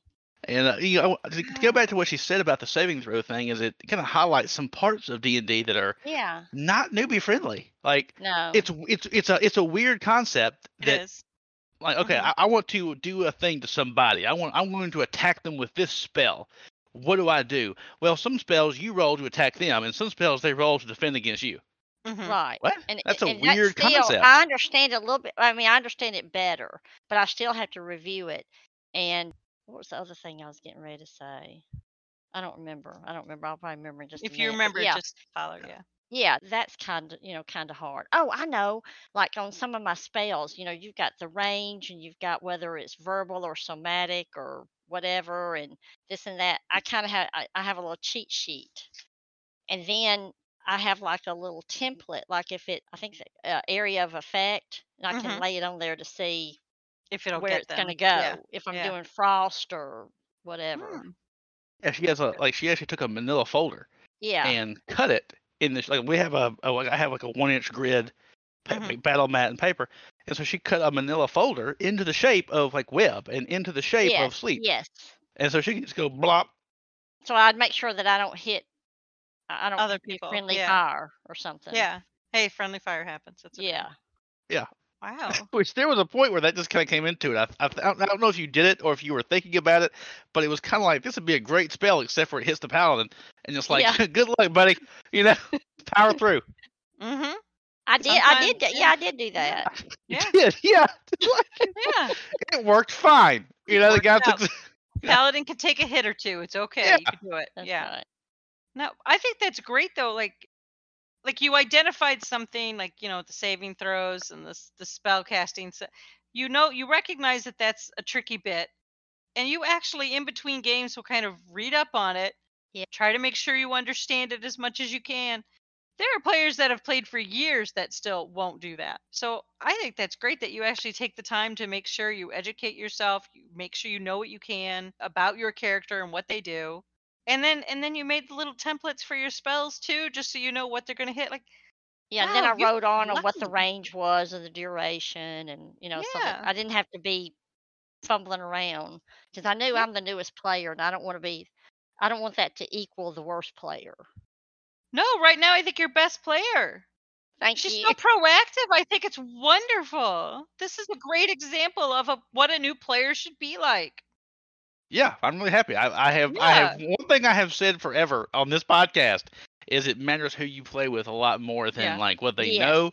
[SPEAKER 2] And uh, you know, to, to go back to what she said about the saving throw thing, is it kind of highlights some parts of D and D that are
[SPEAKER 3] Yeah.
[SPEAKER 2] not newbie friendly. Like
[SPEAKER 3] No.
[SPEAKER 2] it's it's it's a it's a weird concept
[SPEAKER 1] It
[SPEAKER 2] that
[SPEAKER 1] is.
[SPEAKER 2] like okay,
[SPEAKER 1] Mhm.
[SPEAKER 2] I, I want to do a thing to somebody. I want I'm going to attack them with this spell. What do I do? Well, some spells you roll to attack them, and some spells they roll to defend against you.
[SPEAKER 1] Mhm.
[SPEAKER 3] right.
[SPEAKER 2] What?
[SPEAKER 3] And
[SPEAKER 2] That's a
[SPEAKER 3] and
[SPEAKER 2] weird
[SPEAKER 3] still,
[SPEAKER 2] concept.
[SPEAKER 3] I understand it a little bit. I mean, I understand it better, but I still have to review it. And what was the other thing I was getting ready to say? I don't remember. I don't remember. I'll probably remember in just a
[SPEAKER 1] If you remember,
[SPEAKER 3] yeah,
[SPEAKER 1] just follow. Yeah.
[SPEAKER 3] yeah, that's kind of you know kind of hard. Oh, I know. Like on some of my spells, you know, you've got the range, and you've got whether it's verbal or somatic or whatever, and this and that. I kind of have I, I have a little cheat sheet, and then I have like a little template. Like if it, I think the uh, area of effect, and I can
[SPEAKER 1] Mhm.
[SPEAKER 3] lay it on there to see
[SPEAKER 1] If it'll
[SPEAKER 3] where
[SPEAKER 1] get
[SPEAKER 3] it's going to go.
[SPEAKER 1] Yeah.
[SPEAKER 3] If I'm
[SPEAKER 1] yeah.
[SPEAKER 3] doing frost or whatever.
[SPEAKER 1] Hmm.
[SPEAKER 2] Yeah, she has a like she actually took a Manila folder
[SPEAKER 3] Yeah.
[SPEAKER 2] and cut it in this like we have a, a like, I have like a one inch grid pa-
[SPEAKER 1] Mhm.
[SPEAKER 2] battle mat and paper, and so she cut a Manila folder into the shape of like web and into the shape
[SPEAKER 3] yes.
[SPEAKER 2] of sleep,
[SPEAKER 3] Yes.
[SPEAKER 2] and so she can just go blop.
[SPEAKER 3] So I'd make sure that I don't hit. I I don't
[SPEAKER 1] Other people,
[SPEAKER 3] friendly
[SPEAKER 1] yeah.
[SPEAKER 3] fire or something.
[SPEAKER 1] Yeah. Hey, friendly fire happens. That's okay.
[SPEAKER 3] Yeah.
[SPEAKER 1] Wow. [LAUGHS]
[SPEAKER 2] Which there was a point where that just kind of came into it. I, I, I don't- I don't know if you did it or if you were thinking about it, but it was kind of like this would be a great spell, except for it hits the paladin, and just like
[SPEAKER 3] Yeah. [LAUGHS]
[SPEAKER 2] good luck, buddy. You know, [LAUGHS] power through.
[SPEAKER 1] mm-hmm.
[SPEAKER 3] I did. I did. Yeah,
[SPEAKER 1] yeah.
[SPEAKER 3] I did do that.
[SPEAKER 2] You
[SPEAKER 1] Yeah.
[SPEAKER 2] did, yeah.
[SPEAKER 1] Yeah.
[SPEAKER 2] it worked fine. You know, the guy took.
[SPEAKER 1] Paladin can take a hit or two. It's okay.
[SPEAKER 2] Yeah.
[SPEAKER 1] You can do it.
[SPEAKER 3] That's
[SPEAKER 1] yeah.
[SPEAKER 3] right.
[SPEAKER 1] No, I think that's great though. Like, like you identified something, like you know the saving throws and the the spell casting. So you know, you recognize that that's a tricky bit, and you actually in between games will kind of read up on it.
[SPEAKER 3] Yeah.
[SPEAKER 1] Try to make sure you understand it as much as you can. There are players that have played for years that still won't do that. So I think that's great that you actually take the time to make sure you educate yourself, you make sure you know what you can about your character and what they do and then and then you made the little templates for your spells too just so you know what they're going to hit like
[SPEAKER 3] Yeah. and then I wrote on on what the range was and the duration, and you know, so that I didn't have to be fumbling around because I knew
[SPEAKER 1] Yeah.
[SPEAKER 3] I'm the newest player, and I don't want to be. I don't want that to equal the worst player.
[SPEAKER 1] no right now i think you're best player
[SPEAKER 3] Thank you.
[SPEAKER 1] she's
[SPEAKER 3] you.
[SPEAKER 1] so proactive i think it's wonderful this is a great example of a, what a new player should be like
[SPEAKER 2] Yeah, I'm really happy. I, I have I have one thing I have said forever on this podcast is it matters who you play with a lot more than
[SPEAKER 1] Yeah.
[SPEAKER 2] like what they
[SPEAKER 3] Yes.
[SPEAKER 2] know.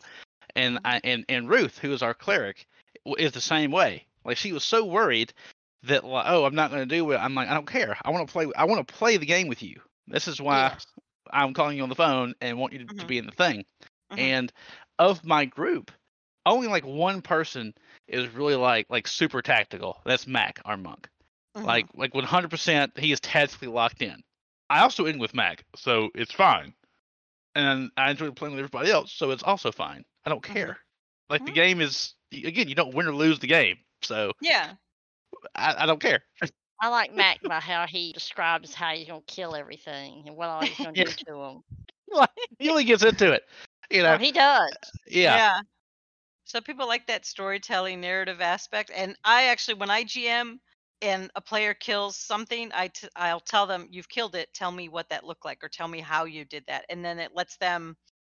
[SPEAKER 2] And
[SPEAKER 1] Mhm.
[SPEAKER 2] I and and Ruth, who is our cleric, is the same way. Like she was so worried that like, oh, I'm not going to do it. I'm like, I don't care. I want to play. I want to play the game with you. This is why
[SPEAKER 3] Yes.
[SPEAKER 2] I'm calling you on the phone and want you to, to be in the thing.
[SPEAKER 1] Mhm.
[SPEAKER 2] And of my group, only like one person is really like like super tactical. That's Mac, our monk.
[SPEAKER 1] Mhm.
[SPEAKER 2] Like like 100% he is tactically locked in. I also end with Mac, so it's fine. And I enjoy playing with everybody else, so it's also fine. I don't
[SPEAKER 1] Mhm.
[SPEAKER 2] care. Like the
[SPEAKER 1] Mhm.
[SPEAKER 2] game is again, you don't win or lose the game, so
[SPEAKER 1] yeah
[SPEAKER 2] I, I don't care. [LAUGHS]
[SPEAKER 3] I like Mac by how he describes how he's gonna kill everything and what all he's gonna [LAUGHS]
[SPEAKER 2] Yeah.
[SPEAKER 3] do to him. [LAUGHS]
[SPEAKER 2] he really gets into it, you know.
[SPEAKER 3] Well, he does.
[SPEAKER 2] Yeah. Yeah.
[SPEAKER 1] so people like that storytelling narrative aspect and i actually when i gm and a player kills something i t- i'll tell them you've killed it tell me what that looked like or tell me how you did that and then it lets them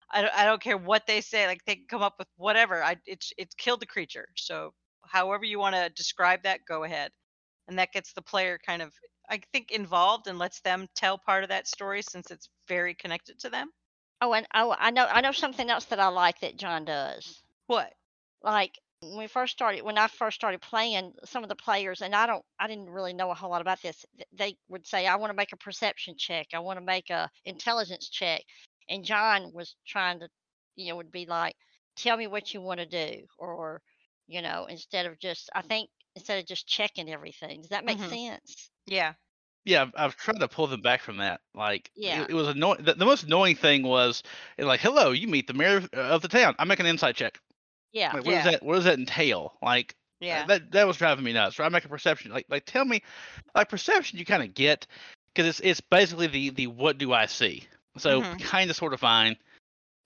[SPEAKER 1] I don't, I don't care what they say like they can come up with whatever i it's it's killed the creature so however you want to describe that go ahead and that gets the player kind of I think involved and lets them tell part of that story since it's very connected to them.
[SPEAKER 3] Oh, and oh, I know I know something else that I like that John does.
[SPEAKER 1] What?
[SPEAKER 3] Like when we first started, when I first started playing, some of the players, and I don't, I didn't really know a whole lot about this. They would say, "I want to make a perception check. I want to make a intelligence check," and John was trying to, you know, would be like, "Tell me what you want to do," or, you know, instead of just, I think instead of just checking everything. Does that make
[SPEAKER 1] Mhm.
[SPEAKER 3] sense?
[SPEAKER 1] Yeah.
[SPEAKER 2] Yeah, I've, I've tried to pull them back from that. Like,
[SPEAKER 3] Yeah.
[SPEAKER 2] it, was annoying. The, the most annoying thing was, like, hello, you meet the mayor of- of the town. I make an insight check.
[SPEAKER 3] Yeah.
[SPEAKER 2] Like, what
[SPEAKER 1] Yeah.
[SPEAKER 2] does that? What does that entail? Like,
[SPEAKER 1] Yeah.
[SPEAKER 2] that that was driving me nuts. Or I make a perception. Like, like, tell me, like, perception you kind of get because it's it's basically the the what do I see? So
[SPEAKER 1] Mhm.
[SPEAKER 2] kind of sort of fine.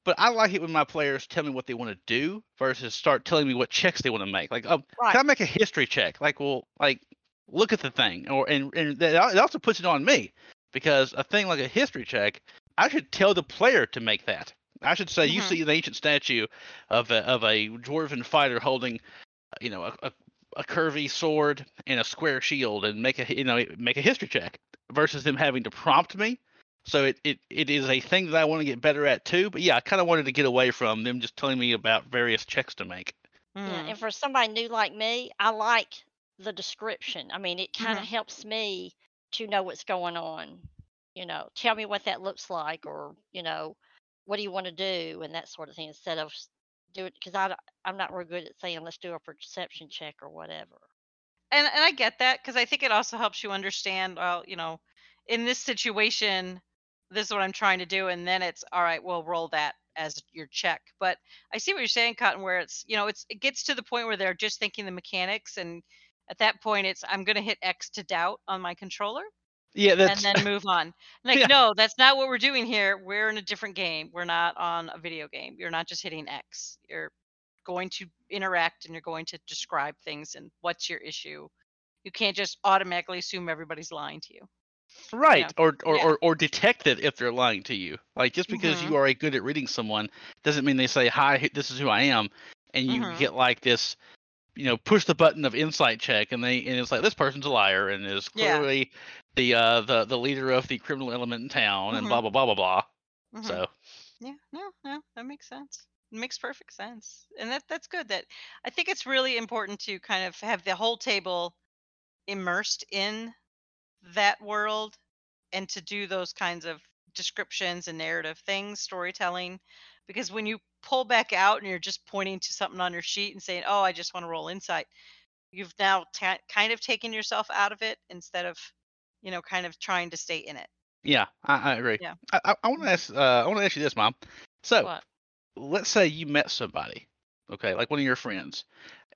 [SPEAKER 2] But I like it when my players tell me what they want to do versus start telling me what checks they want to make. Like, um,
[SPEAKER 3] Right.
[SPEAKER 2] can I make a history check? Like, well, like, look at the thing, or and and that it also puts it on me because a thing like a history check, I should tell the player to make that. I should say, you
[SPEAKER 1] Mhm.
[SPEAKER 2] see the ancient statue of a of a dwarven fighter holding, you know, a, a, a curvy sword and a square shield, and make a you know make a history check versus them having to prompt me. So it, it, it is a thing that I want to get better at too. But yeah, I kind of wanted to get away from them just telling me about various checks to make.
[SPEAKER 3] Yeah,
[SPEAKER 1] Mm.
[SPEAKER 3] and for somebody new like me, I like the description. I mean, it kind of
[SPEAKER 1] Mhm.
[SPEAKER 3] helps me to know what's going on. You know, tell me what that looks like, or you know, what do you want to do, and that sort of thing. Instead of do it because I'm not real good at saying let's do a perception check or whatever.
[SPEAKER 1] and and I get that because I think it also helps you understand. Well, you know, in this situation, this is what I'm trying to do, and then it's all right. We'll roll that as your check. But I see what you're saying, Cotton. Where it's you know, it's it gets to the point where they're just thinking the mechanics, and at that point, it's I'm going to hit X to doubt on my controller,
[SPEAKER 2] Yeah, that's
[SPEAKER 1] and then move on. [LAUGHS] Like,
[SPEAKER 2] Yeah.
[SPEAKER 1] no, that's not what we're doing here. We're in a different game. We're not on a video game. You're not just hitting X. You're going to interact and you're going to describe things and what's your issue. You can't just automatically assume everybody's lying to you.
[SPEAKER 2] right. Or or,
[SPEAKER 1] Yeah.
[SPEAKER 2] or or detect it if they're lying to you. Like just because
[SPEAKER 1] Mhm.
[SPEAKER 2] you are a good at reading someone doesn't mean they say hi. This is who I am, and you
[SPEAKER 1] Mhm.
[SPEAKER 2] get like this. You know, push the button of insight check, and they and it's like this person's a liar and is clearly the uh the the leader of the criminal element in town, and
[SPEAKER 1] Mhm.
[SPEAKER 2] blah blah blah blah blah.
[SPEAKER 1] Mhm.
[SPEAKER 2] So
[SPEAKER 1] Yeah, no, no, that makes sense. It makes perfect sense. And that that's good. That I think it's really important to kind of have the whole table immersed in that world and to do those kinds of descriptions and narrative things, storytelling. Because when you pull back out and you're just pointing to something on your sheet and saying, "Oh, I just want to roll insight," you've now ta- kind of taken yourself out of it instead of, you know, kind of trying to stay in it.
[SPEAKER 2] yeah, I, I agree.
[SPEAKER 1] Yeah.
[SPEAKER 2] I I, I want to ask uh I want to ask you this, mom. So
[SPEAKER 3] What?
[SPEAKER 2] let's say you met somebody, okay, like one of your friends,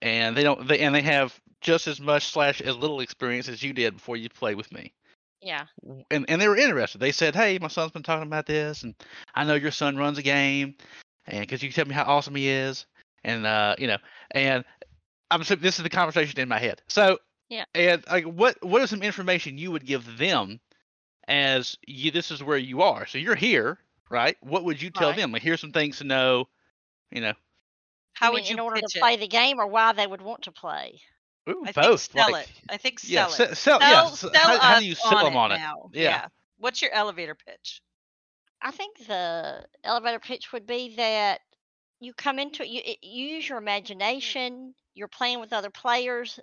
[SPEAKER 2] and they don't they and they have just as much slash as little experience as you did before you played with me.
[SPEAKER 3] Yeah.
[SPEAKER 2] And and they were interested. They said, "Hey, my son's been talking about this, and I know your son runs a game, and because you tell me how awesome he is, and uh, you know, and I'm this is the conversation in my head. So
[SPEAKER 3] Yeah.
[SPEAKER 2] and like, what what is some information you would give them as you? This is where you are. So you're here, right? What would you tell
[SPEAKER 3] Right.
[SPEAKER 2] them? Like, here's some things to know. You know,
[SPEAKER 1] How
[SPEAKER 3] I
[SPEAKER 1] would you
[SPEAKER 3] in order
[SPEAKER 1] pitch
[SPEAKER 3] to
[SPEAKER 1] it?
[SPEAKER 3] play the game, or why they would want to play?
[SPEAKER 2] Ooh,
[SPEAKER 1] I
[SPEAKER 2] both.
[SPEAKER 1] think sell
[SPEAKER 2] like,
[SPEAKER 1] it. I think
[SPEAKER 2] Yeah,
[SPEAKER 1] sell
[SPEAKER 2] se-
[SPEAKER 1] it.
[SPEAKER 2] sell- yeah,
[SPEAKER 1] Sell,
[SPEAKER 2] s-
[SPEAKER 1] sell
[SPEAKER 2] how- how do you sell 'em on it?
[SPEAKER 1] now.
[SPEAKER 2] Yeah.
[SPEAKER 1] What's your elevator pitch?
[SPEAKER 3] I think the elevator pitch would be that you come into it, you, you use your mm. imagination, you're playing with other players,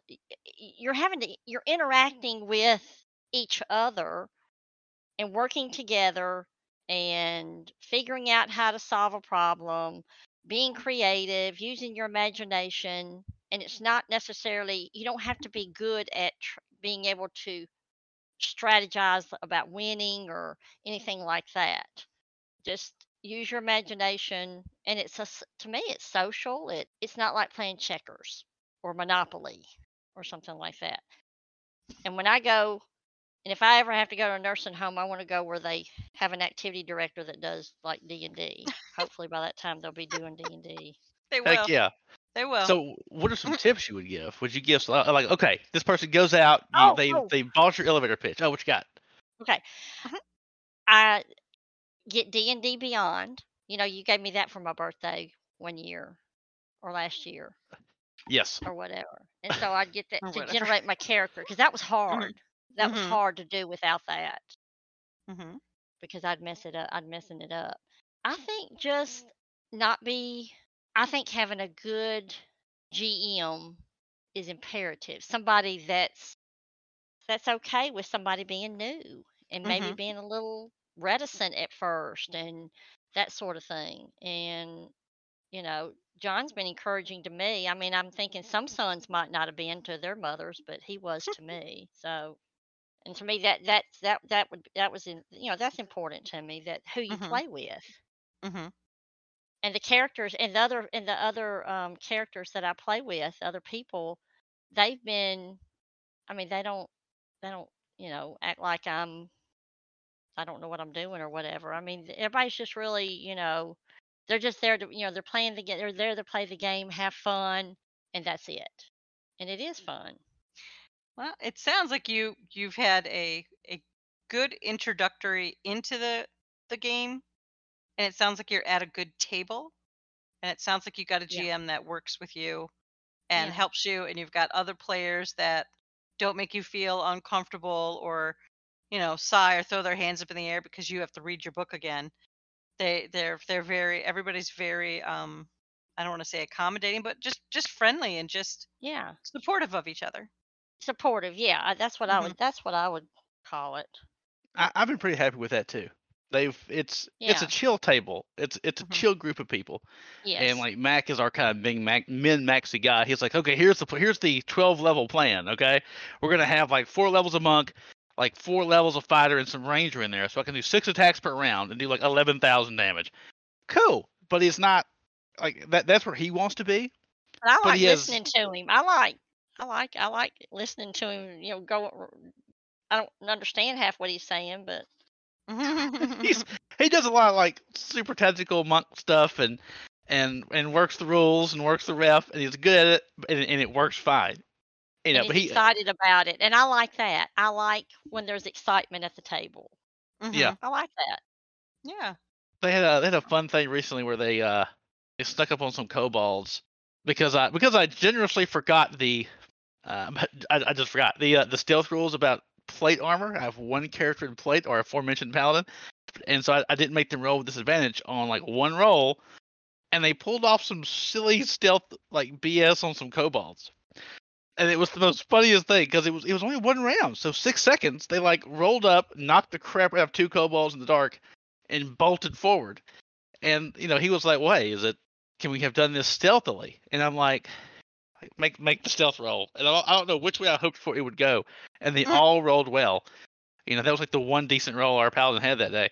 [SPEAKER 3] you're having to, you're interacting with each other and working together and figuring out how to solve a problem, being creative, using your imagination. And it's not necessarily, you don't have to be good at tr- being able to strategize about winning or anything like that. Just use your imagination, and it's a, s- to me it's social. It it's not like playing checkers or Monopoly or something like that. And when I go, and if I ever have to go to a nursing home, I want to go where they have an activity director that does like D and D. Hopefully by that time they'll be doing D and D. [LAUGHS]
[SPEAKER 1] They will.
[SPEAKER 2] heck yeah.
[SPEAKER 1] They will.
[SPEAKER 2] So, what are some tips you would give? Would you give like, okay, this person goes out, you,
[SPEAKER 3] Oh,
[SPEAKER 2] they
[SPEAKER 3] oh.
[SPEAKER 2] they bought your elevator pitch. Oh, what you got?
[SPEAKER 3] Okay.
[SPEAKER 1] Mhm.
[SPEAKER 3] I get D and D Beyond. You know, you gave me that for my birthday one year or last year
[SPEAKER 2] Yes.
[SPEAKER 3] or whatever, and so I'd get that to generate my character because that was hard. that was
[SPEAKER 1] Mhm.
[SPEAKER 3] hard to do without that
[SPEAKER 1] Mhm.
[SPEAKER 3] because I'd mess it up. I'd messing it up. I think just not be. I think having a good GM is imperative. Somebody that's that's okay with somebody being new and maybe
[SPEAKER 1] Mhm.
[SPEAKER 3] being a little reticent at first and that sort of thing. And you know, John's been encouraging to me. I mean, I'm thinking some sons might not have been to their mothers, but he was to [LAUGHS] me. So, and to me, that that that that would that was in you know that's important to me that who you
[SPEAKER 1] Mhm.
[SPEAKER 3] play with
[SPEAKER 1] Mhm.
[SPEAKER 3] and the characters and the other and the other um, characters that I play with, other people, they've been. I mean, they don't they don't you know act like I'm. I don't know what I'm doing or whatever. I mean, everybody's just really you know, they're just there to you know they're playing the game. They're there to play the game, have fun, and that's it. And it is fun.
[SPEAKER 1] Well, it sounds like you you've had a a good introductory into the the game, and it sounds like you're at a good table, and it sounds like you got a
[SPEAKER 3] Yeah.
[SPEAKER 1] GM that works with you and
[SPEAKER 3] Yeah.
[SPEAKER 1] helps you, and you've got other players that don't make you feel uncomfortable or you know sigh or throw their hands up in the air because you have to read your book again. They they're they're very everybody's very um I don't want to say accommodating, but just just friendly and just
[SPEAKER 3] Yeah.
[SPEAKER 1] supportive of each other.
[SPEAKER 3] Supportive. Yeah. That's what I
[SPEAKER 1] Mhm.
[SPEAKER 3] would. That's what I would call it.
[SPEAKER 2] I, I've been pretty happy with that too. They've it's yeah. it's a chill table. It's it's a
[SPEAKER 1] Mhm.
[SPEAKER 2] chill group of people.
[SPEAKER 3] Yes.
[SPEAKER 2] And like Mac is our kind of big Mac min maxi guy. He's like, okay, here's the here's the twelve level plan. Okay, we're gonna have like four levels of monk, like four levels of fighter, and some ranger in there, so I can do six attacks per round and do like eleven thousand damage. Cool, but he's not like that. That's where he wants to be.
[SPEAKER 3] But I
[SPEAKER 2] But
[SPEAKER 3] like
[SPEAKER 2] has-
[SPEAKER 3] listening to him. I like, I like, I like listening to him. You know, go. I don't understand half what he's saying, but [LAUGHS]
[SPEAKER 2] He's he does a lot of like super tactical monk stuff and and and works the rules and works the ref and he's good at it and, and it works fine. You know,
[SPEAKER 3] and
[SPEAKER 2] but
[SPEAKER 3] he's
[SPEAKER 2] he
[SPEAKER 3] excited about it, and I like that. I like when there's excitement at the table.
[SPEAKER 2] Yeah.
[SPEAKER 3] I like that.
[SPEAKER 1] Yeah.
[SPEAKER 2] they had a they had a fun thing recently where they uh they stuck up on some kobolds because I because I generously forgot the uh, [LAUGHS] I, I just forgot the uh, the stealth rules about plate armor. I have one character in plate or aforementioned paladin, and so I, I didn't make them roll with disadvantage on like one roll, and they pulled off some silly stealth like BS on some kobolds. And it was the most funniest thing because it was it was only one round, so six seconds. They like rolled up, knocked the crap out of two kobolds in the dark, and bolted forward. And you know, he was like, "Wait, is it? Can we have done this stealthily?" And I'm like, "Make make the stealth roll." And I don't, I don't know which way I hoped for it would go, and they
[SPEAKER 1] Mm.
[SPEAKER 2] all rolled well. You know, that was like the one decent roll our paladin had that day.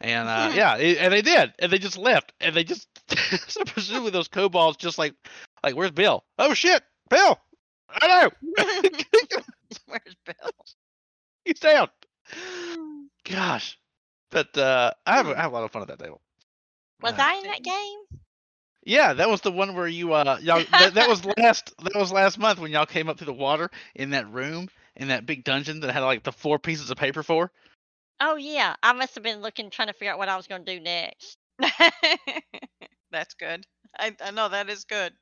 [SPEAKER 2] And uh, yeah, it, and they did, and they just left, and they just [LAUGHS] so presumably those kobolds just like like where's Bill? Oh shit, Bill! I know [LAUGHS]
[SPEAKER 1] Where's Bill?
[SPEAKER 2] he's [SIGHS] down. Gosh, but uh, I have, a- I have a lot of fun at that table.
[SPEAKER 3] Was
[SPEAKER 2] Uh,
[SPEAKER 3] I in that game?
[SPEAKER 2] Yeah, that was the one where you uh y'all that, that was [LAUGHS] last that was last month when y'all came up through the water in that room in that big dungeon that had like the four pieces of paper for.
[SPEAKER 3] Oh yeah, I must have been looking, trying to figure out what I was going to do next. [LAUGHS]
[SPEAKER 1] That's good. I, I know that is good.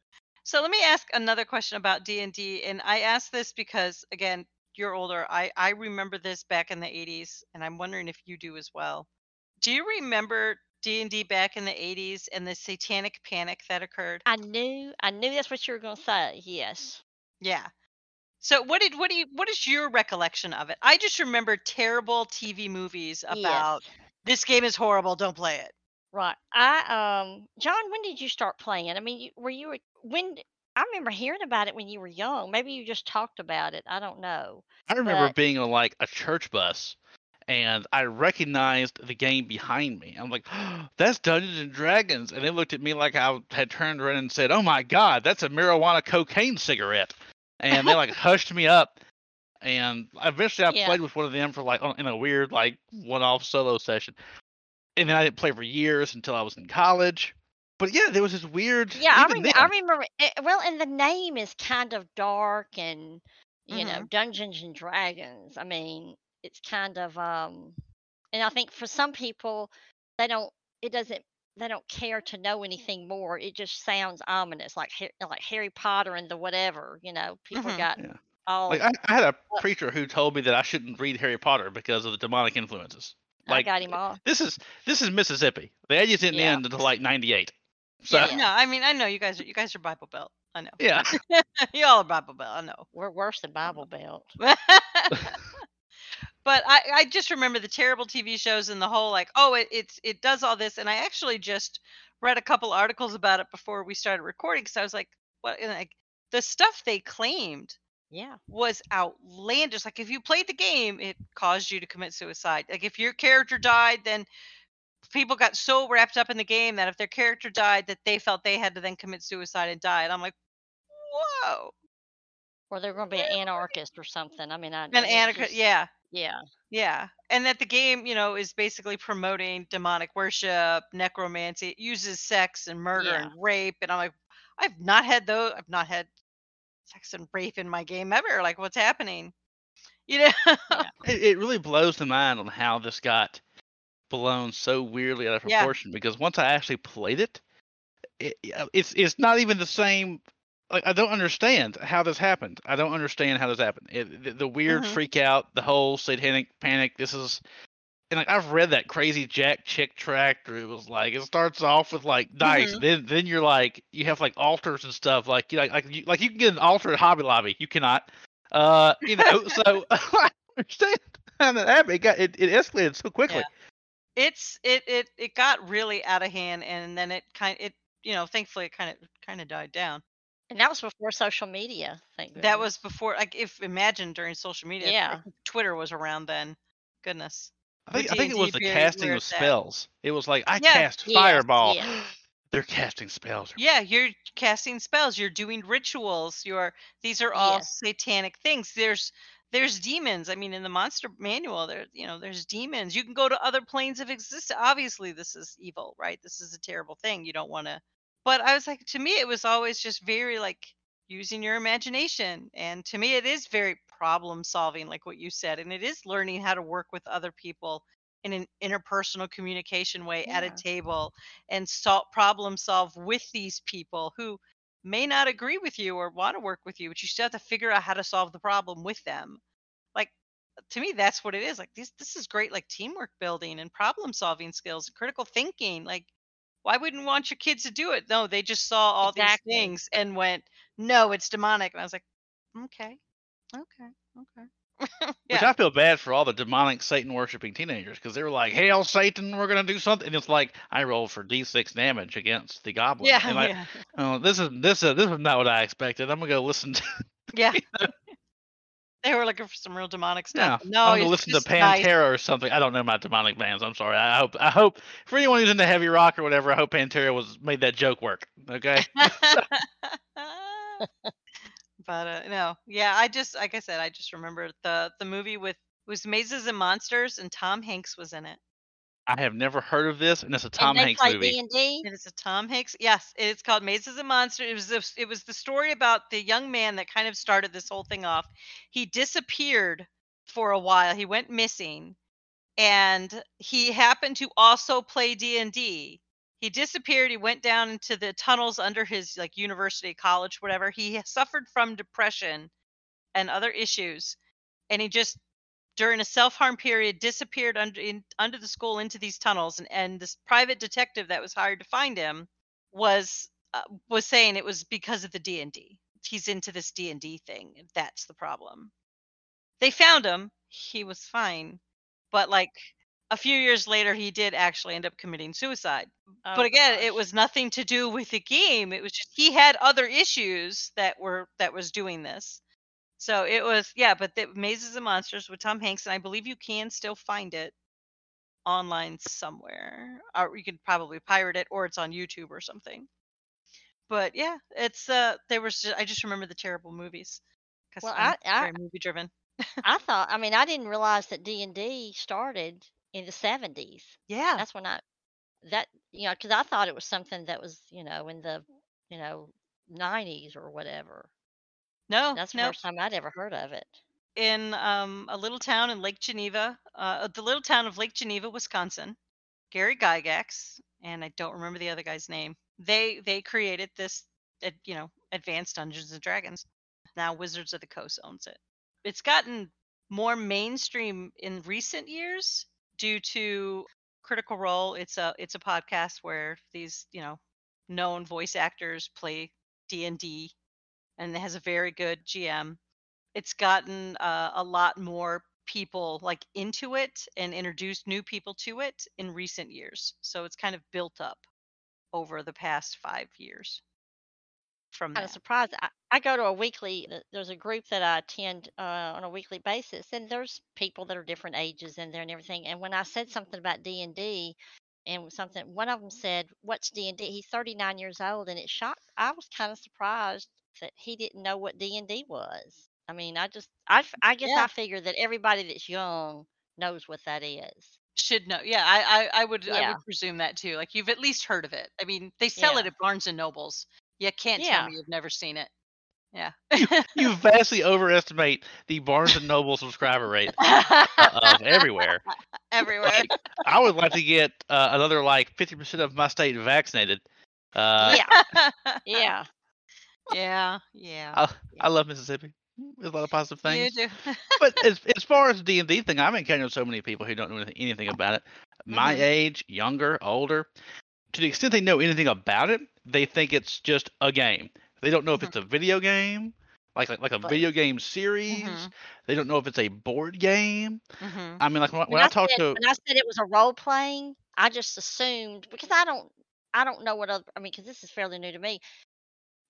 [SPEAKER 1] So let me ask another question about D and D, and I ask this because again, you're older. I I remember this back in the '80s, and I'm wondering if you do as well. Do you remember D and D back in the '80s and the Satanic Panic that occurred?
[SPEAKER 3] I knew, I knew that's what you were going to say. Yes.
[SPEAKER 1] Yeah. So what did what do you what is your recollection of it? I just remember terrible TV movies about
[SPEAKER 3] Yes.
[SPEAKER 1] this game is horrible, don't play it.
[SPEAKER 3] Right. I um John, when did you start playing? I mean, you, were you a- when I remember hearing about it when you were young. Maybe you just talked about it. I don't know.
[SPEAKER 2] I remember
[SPEAKER 3] But-
[SPEAKER 2] being on like a church bus and I recognized the game behind me. I'm like, that's Dungeons and Dragons. And they looked at me like I had turned around and said, Oh my god, that's a marijuana cocaine cigarette. And they like hushed me up. And eventually I [LAUGHS]
[SPEAKER 3] Yeah.
[SPEAKER 2] played with one of them for like on- in a weird like one off solo session. And then I didn't play for years until I was in college. But yeah, there was this weird
[SPEAKER 3] Yeah, I, I remember. It, well, and the name is kind of dark, and you know,
[SPEAKER 1] Mhm.
[SPEAKER 3] Dungeons and Dragons. I mean, it's kind of um, and I think for some people, they don't. It doesn't. They don't care to know anything more. It just sounds ominous, like like Harry Potter and the whatever. You know, people
[SPEAKER 1] Mhm.
[SPEAKER 3] got
[SPEAKER 2] Yeah.
[SPEAKER 3] Oh,
[SPEAKER 2] Like I, I had a preacher who told me that I shouldn't read Harry Potter because of the demonic influences.
[SPEAKER 3] I
[SPEAKER 2] Like
[SPEAKER 3] got him all.
[SPEAKER 2] this is this is Mississippi. The edges didn't
[SPEAKER 3] Yeah.
[SPEAKER 2] end until like '98. So
[SPEAKER 3] Yeah.
[SPEAKER 2] yeah,
[SPEAKER 1] No, I mean I know you guys are you guys are Bible Belt. I know.
[SPEAKER 2] yeah. [LAUGHS]
[SPEAKER 1] you all are Bible Belt. I know.
[SPEAKER 3] We're worse than Bible Belt. [LAUGHS]
[SPEAKER 1] but I, I just remember the terrible TV shows and the whole like, oh, it, it's it does all this, and I actually just read a couple articles about it before we started recording because I was like, what? And like the stuff they claimed
[SPEAKER 3] Yeah.
[SPEAKER 1] was outlandish. Like if you played the game, it caused you to commit suicide. Like if your character died, then people got so wrapped up in the game that if their character died, that they felt they had to then commit suicide and die. And I'm like, whoa,
[SPEAKER 3] Or they're going to be an anarchist or something. I mean, I.
[SPEAKER 1] an anarchist,
[SPEAKER 3] just-
[SPEAKER 1] yeah.
[SPEAKER 3] Yeah.
[SPEAKER 1] Yeah, and that the game, you know, is basically promoting demonic worship, necromancy. It uses sex and murder
[SPEAKER 3] Yeah.
[SPEAKER 1] and rape, and I'm like, I've not had those. I've not had sex and rape in my game ever. Like, what's happening? You know? [LAUGHS]
[SPEAKER 2] It, it really blows the mind on how this got blown so weirdly out of
[SPEAKER 1] Yeah.
[SPEAKER 2] proportion. Because once I actually played it, it, it's it's not even the same. Like I don't understand how this happened. I don't understand how this happened. It, the, the weird
[SPEAKER 1] Mhm.
[SPEAKER 2] freak out, the whole satanic panic. This is, and like I've read that crazy Jack Chick tract. Where it was like it starts off with like dice,
[SPEAKER 1] Mhm.
[SPEAKER 2] then then you're like you have like altars and stuff. Like you know, like you like you can get an altar at Hobby Lobby. You cannot. Uh, you know, so [LAUGHS] [LAUGHS] I understand how that happened. It got it, it escalated so quickly.
[SPEAKER 1] it's it it it got really out of hand, and then it kind it you know, thankfully it kind of kind of died down.
[SPEAKER 3] And that was before social media. Thank
[SPEAKER 1] That
[SPEAKER 3] goodness.
[SPEAKER 1] was before, like, if imagine during social media,
[SPEAKER 3] Yeah.
[SPEAKER 1] Twitter was around then. Goodness.
[SPEAKER 2] I think, I think it was the casting of spells. It was like I
[SPEAKER 1] Yeah.
[SPEAKER 2] cast
[SPEAKER 3] Yes,
[SPEAKER 2] fireball.
[SPEAKER 3] yes. [GASPS]
[SPEAKER 2] They're casting spells.
[SPEAKER 1] Yeah, you're casting spells, you're doing rituals, you're these are all satanic things. There's there's demons. I mean, in the monster manual, there you know, there's demons. You can go to other planes of existence. Obviously, this is evil, right? This is a terrible thing. You don't want to. But I was like, to me, it was always just very like using your imagination, and to me, it is very problem solving, like what you said, and it is learning how to work with other people in an interpersonal communication way at a table and solve problem solve with these people who may not agree with you or want to work with you, but you still have to figure out how to solve the problem with them. Like to me, that's what it is. Like this this is great like teamwork building and problem solving skills, critical thinking. Like why wouldn't you want your kids to do it? No, they just saw all
[SPEAKER 3] Exactly.
[SPEAKER 1] these things and went, No, it's demonic. And I was like, Okay. Okay. Okay. [LAUGHS] yeah. Which.
[SPEAKER 2] I feel bad for all the demonic Satan worshiping teenagers because they were like, "Hail Satan, we're gonna do something." And it's like I rolled for D6 damage against the goblin.
[SPEAKER 1] yeah,
[SPEAKER 2] and like,
[SPEAKER 1] yeah.
[SPEAKER 2] oh, this is this is this is not what I expected. I'm gonna go listen to [LAUGHS]
[SPEAKER 1] Yeah. they were looking for some real demonic
[SPEAKER 2] yeah.
[SPEAKER 1] stuff. No,
[SPEAKER 2] I'm gonna listen to
[SPEAKER 1] just nice.
[SPEAKER 2] Pantera or something. I don't know my demonic bands. I'm sorry. I hope I hope for anyone who's into heavy rock or whatever, I hope Pantera was made that joke work. Okay. [LAUGHS]
[SPEAKER 1] but uh, no, yeah, I just like I said, I just remember the the movie with was Mazes and Monsters, and Tom Hanks was in it.
[SPEAKER 2] I have never heard of this, and it's a Tom
[SPEAKER 3] and they
[SPEAKER 2] Hanks
[SPEAKER 3] play
[SPEAKER 2] movie.
[SPEAKER 3] D and D.
[SPEAKER 1] It is a Tom Hanks. Yes, it's called Mazes and Monsters. It was the, it was the story about the young man that kind of started this whole thing off. He disappeared for a while. He went missing, and he happened to also play D and D. He disappeared. He went down into the tunnels under his like university, college, whatever. He [LAUGHS] suffered from depression and other issues, and he just during a self-harm period disappeared under in, under the school into these tunnels and, and this private detective that was hired to find him was uh, was saying it was because of the D&D. He's into this D&D thing. That's the problem. They found him. He was fine. But like a few years later he did actually end up committing suicide.
[SPEAKER 3] Oh,
[SPEAKER 1] but again, it was nothing to do with the game. It was just he had other issues that were that was doing this. So it was yeah, but the Mazes and Monsters with Tom Hanks, and I believe you can still find it online somewhere, or you could probably pirate it, or it's on YouTube or something. But yeah, it's uh, there was just, I just remember the terrible movies because
[SPEAKER 3] Well,
[SPEAKER 1] I'm
[SPEAKER 3] I- I-
[SPEAKER 1] very movie driven. [LAUGHS]
[SPEAKER 3] I thought. I mean, I didn't realize that D and D started in the seventies.
[SPEAKER 1] Yeah,
[SPEAKER 3] That's when I that you know because I thought it was something that was you know in the you know nineties or whatever.
[SPEAKER 1] no,
[SPEAKER 3] That's the
[SPEAKER 1] no.
[SPEAKER 3] first time I'd ever heard of it.
[SPEAKER 1] in um, a little town in Lake Geneva, uh, the little town of Lake Geneva, Wisconsin. Gary Gygax and I don't remember the other guy's name. They they created this, uh, you know, advanced Dungeons and Dragons. Now Wizards of the Coast owns it. It's gotten more mainstream in recent years due to Critical Role. It's a it's a podcast where these, you know, known voice actors play D&D and it has a very good GM. It's gotten uh, a lot more people like into it and introduced new people to it in recent years. So it's kind of built up over the past 5 years from
[SPEAKER 3] kind of surprised. I, I go to a weekly. There's a group that I attend uh, on a weekly basis, and there's people that are different ages in there and everything. And when I said something about D and D, and something, one of them said, "What's D and D?" He's 39 years old, and it shocked. I was kind of surprised that he didn't know what D and D was. I mean, I just, I, I guess
[SPEAKER 1] Yeah.
[SPEAKER 3] I figure that everybody that's young knows what that is.
[SPEAKER 1] Should know. Yeah, I I, I would I would presume that too. Like you've at least heard of it. I mean, they sell it at Barnes and Nobles. You can't
[SPEAKER 3] Yeah.
[SPEAKER 1] tell me you've never seen it. Yeah.
[SPEAKER 2] You [LAUGHS] vastly overestimate the Barnes and Noble subscriber rate uh, of everywhere. [LAUGHS]
[SPEAKER 1] Everywhere.
[SPEAKER 2] Like, I would like to get uh, another like 50% of my state vaccinated. Uh,
[SPEAKER 3] yeah, [LAUGHS] yeah.
[SPEAKER 1] yeah, yeah.
[SPEAKER 2] I, I love Mississippi. There's a lot of positive things.
[SPEAKER 1] You do.
[SPEAKER 2] but as, as far as D and D thing, I've encountered so many people who don't know anything, about it. My
[SPEAKER 1] Mhm.
[SPEAKER 2] age, younger, older. To the extent they know anything about it, they think it's just a game. They don't know if
[SPEAKER 1] Mhm.
[SPEAKER 2] it's a video game, like like, like a
[SPEAKER 3] But-
[SPEAKER 2] video game series.
[SPEAKER 1] Mhm.
[SPEAKER 2] They don't know if it's a board game.
[SPEAKER 1] Mhm.
[SPEAKER 2] I mean, like when, when I talk
[SPEAKER 3] said,
[SPEAKER 2] to
[SPEAKER 3] when I said it was a role playing, I just assumed because I don't I don't know what other I mean because this is fairly new to me,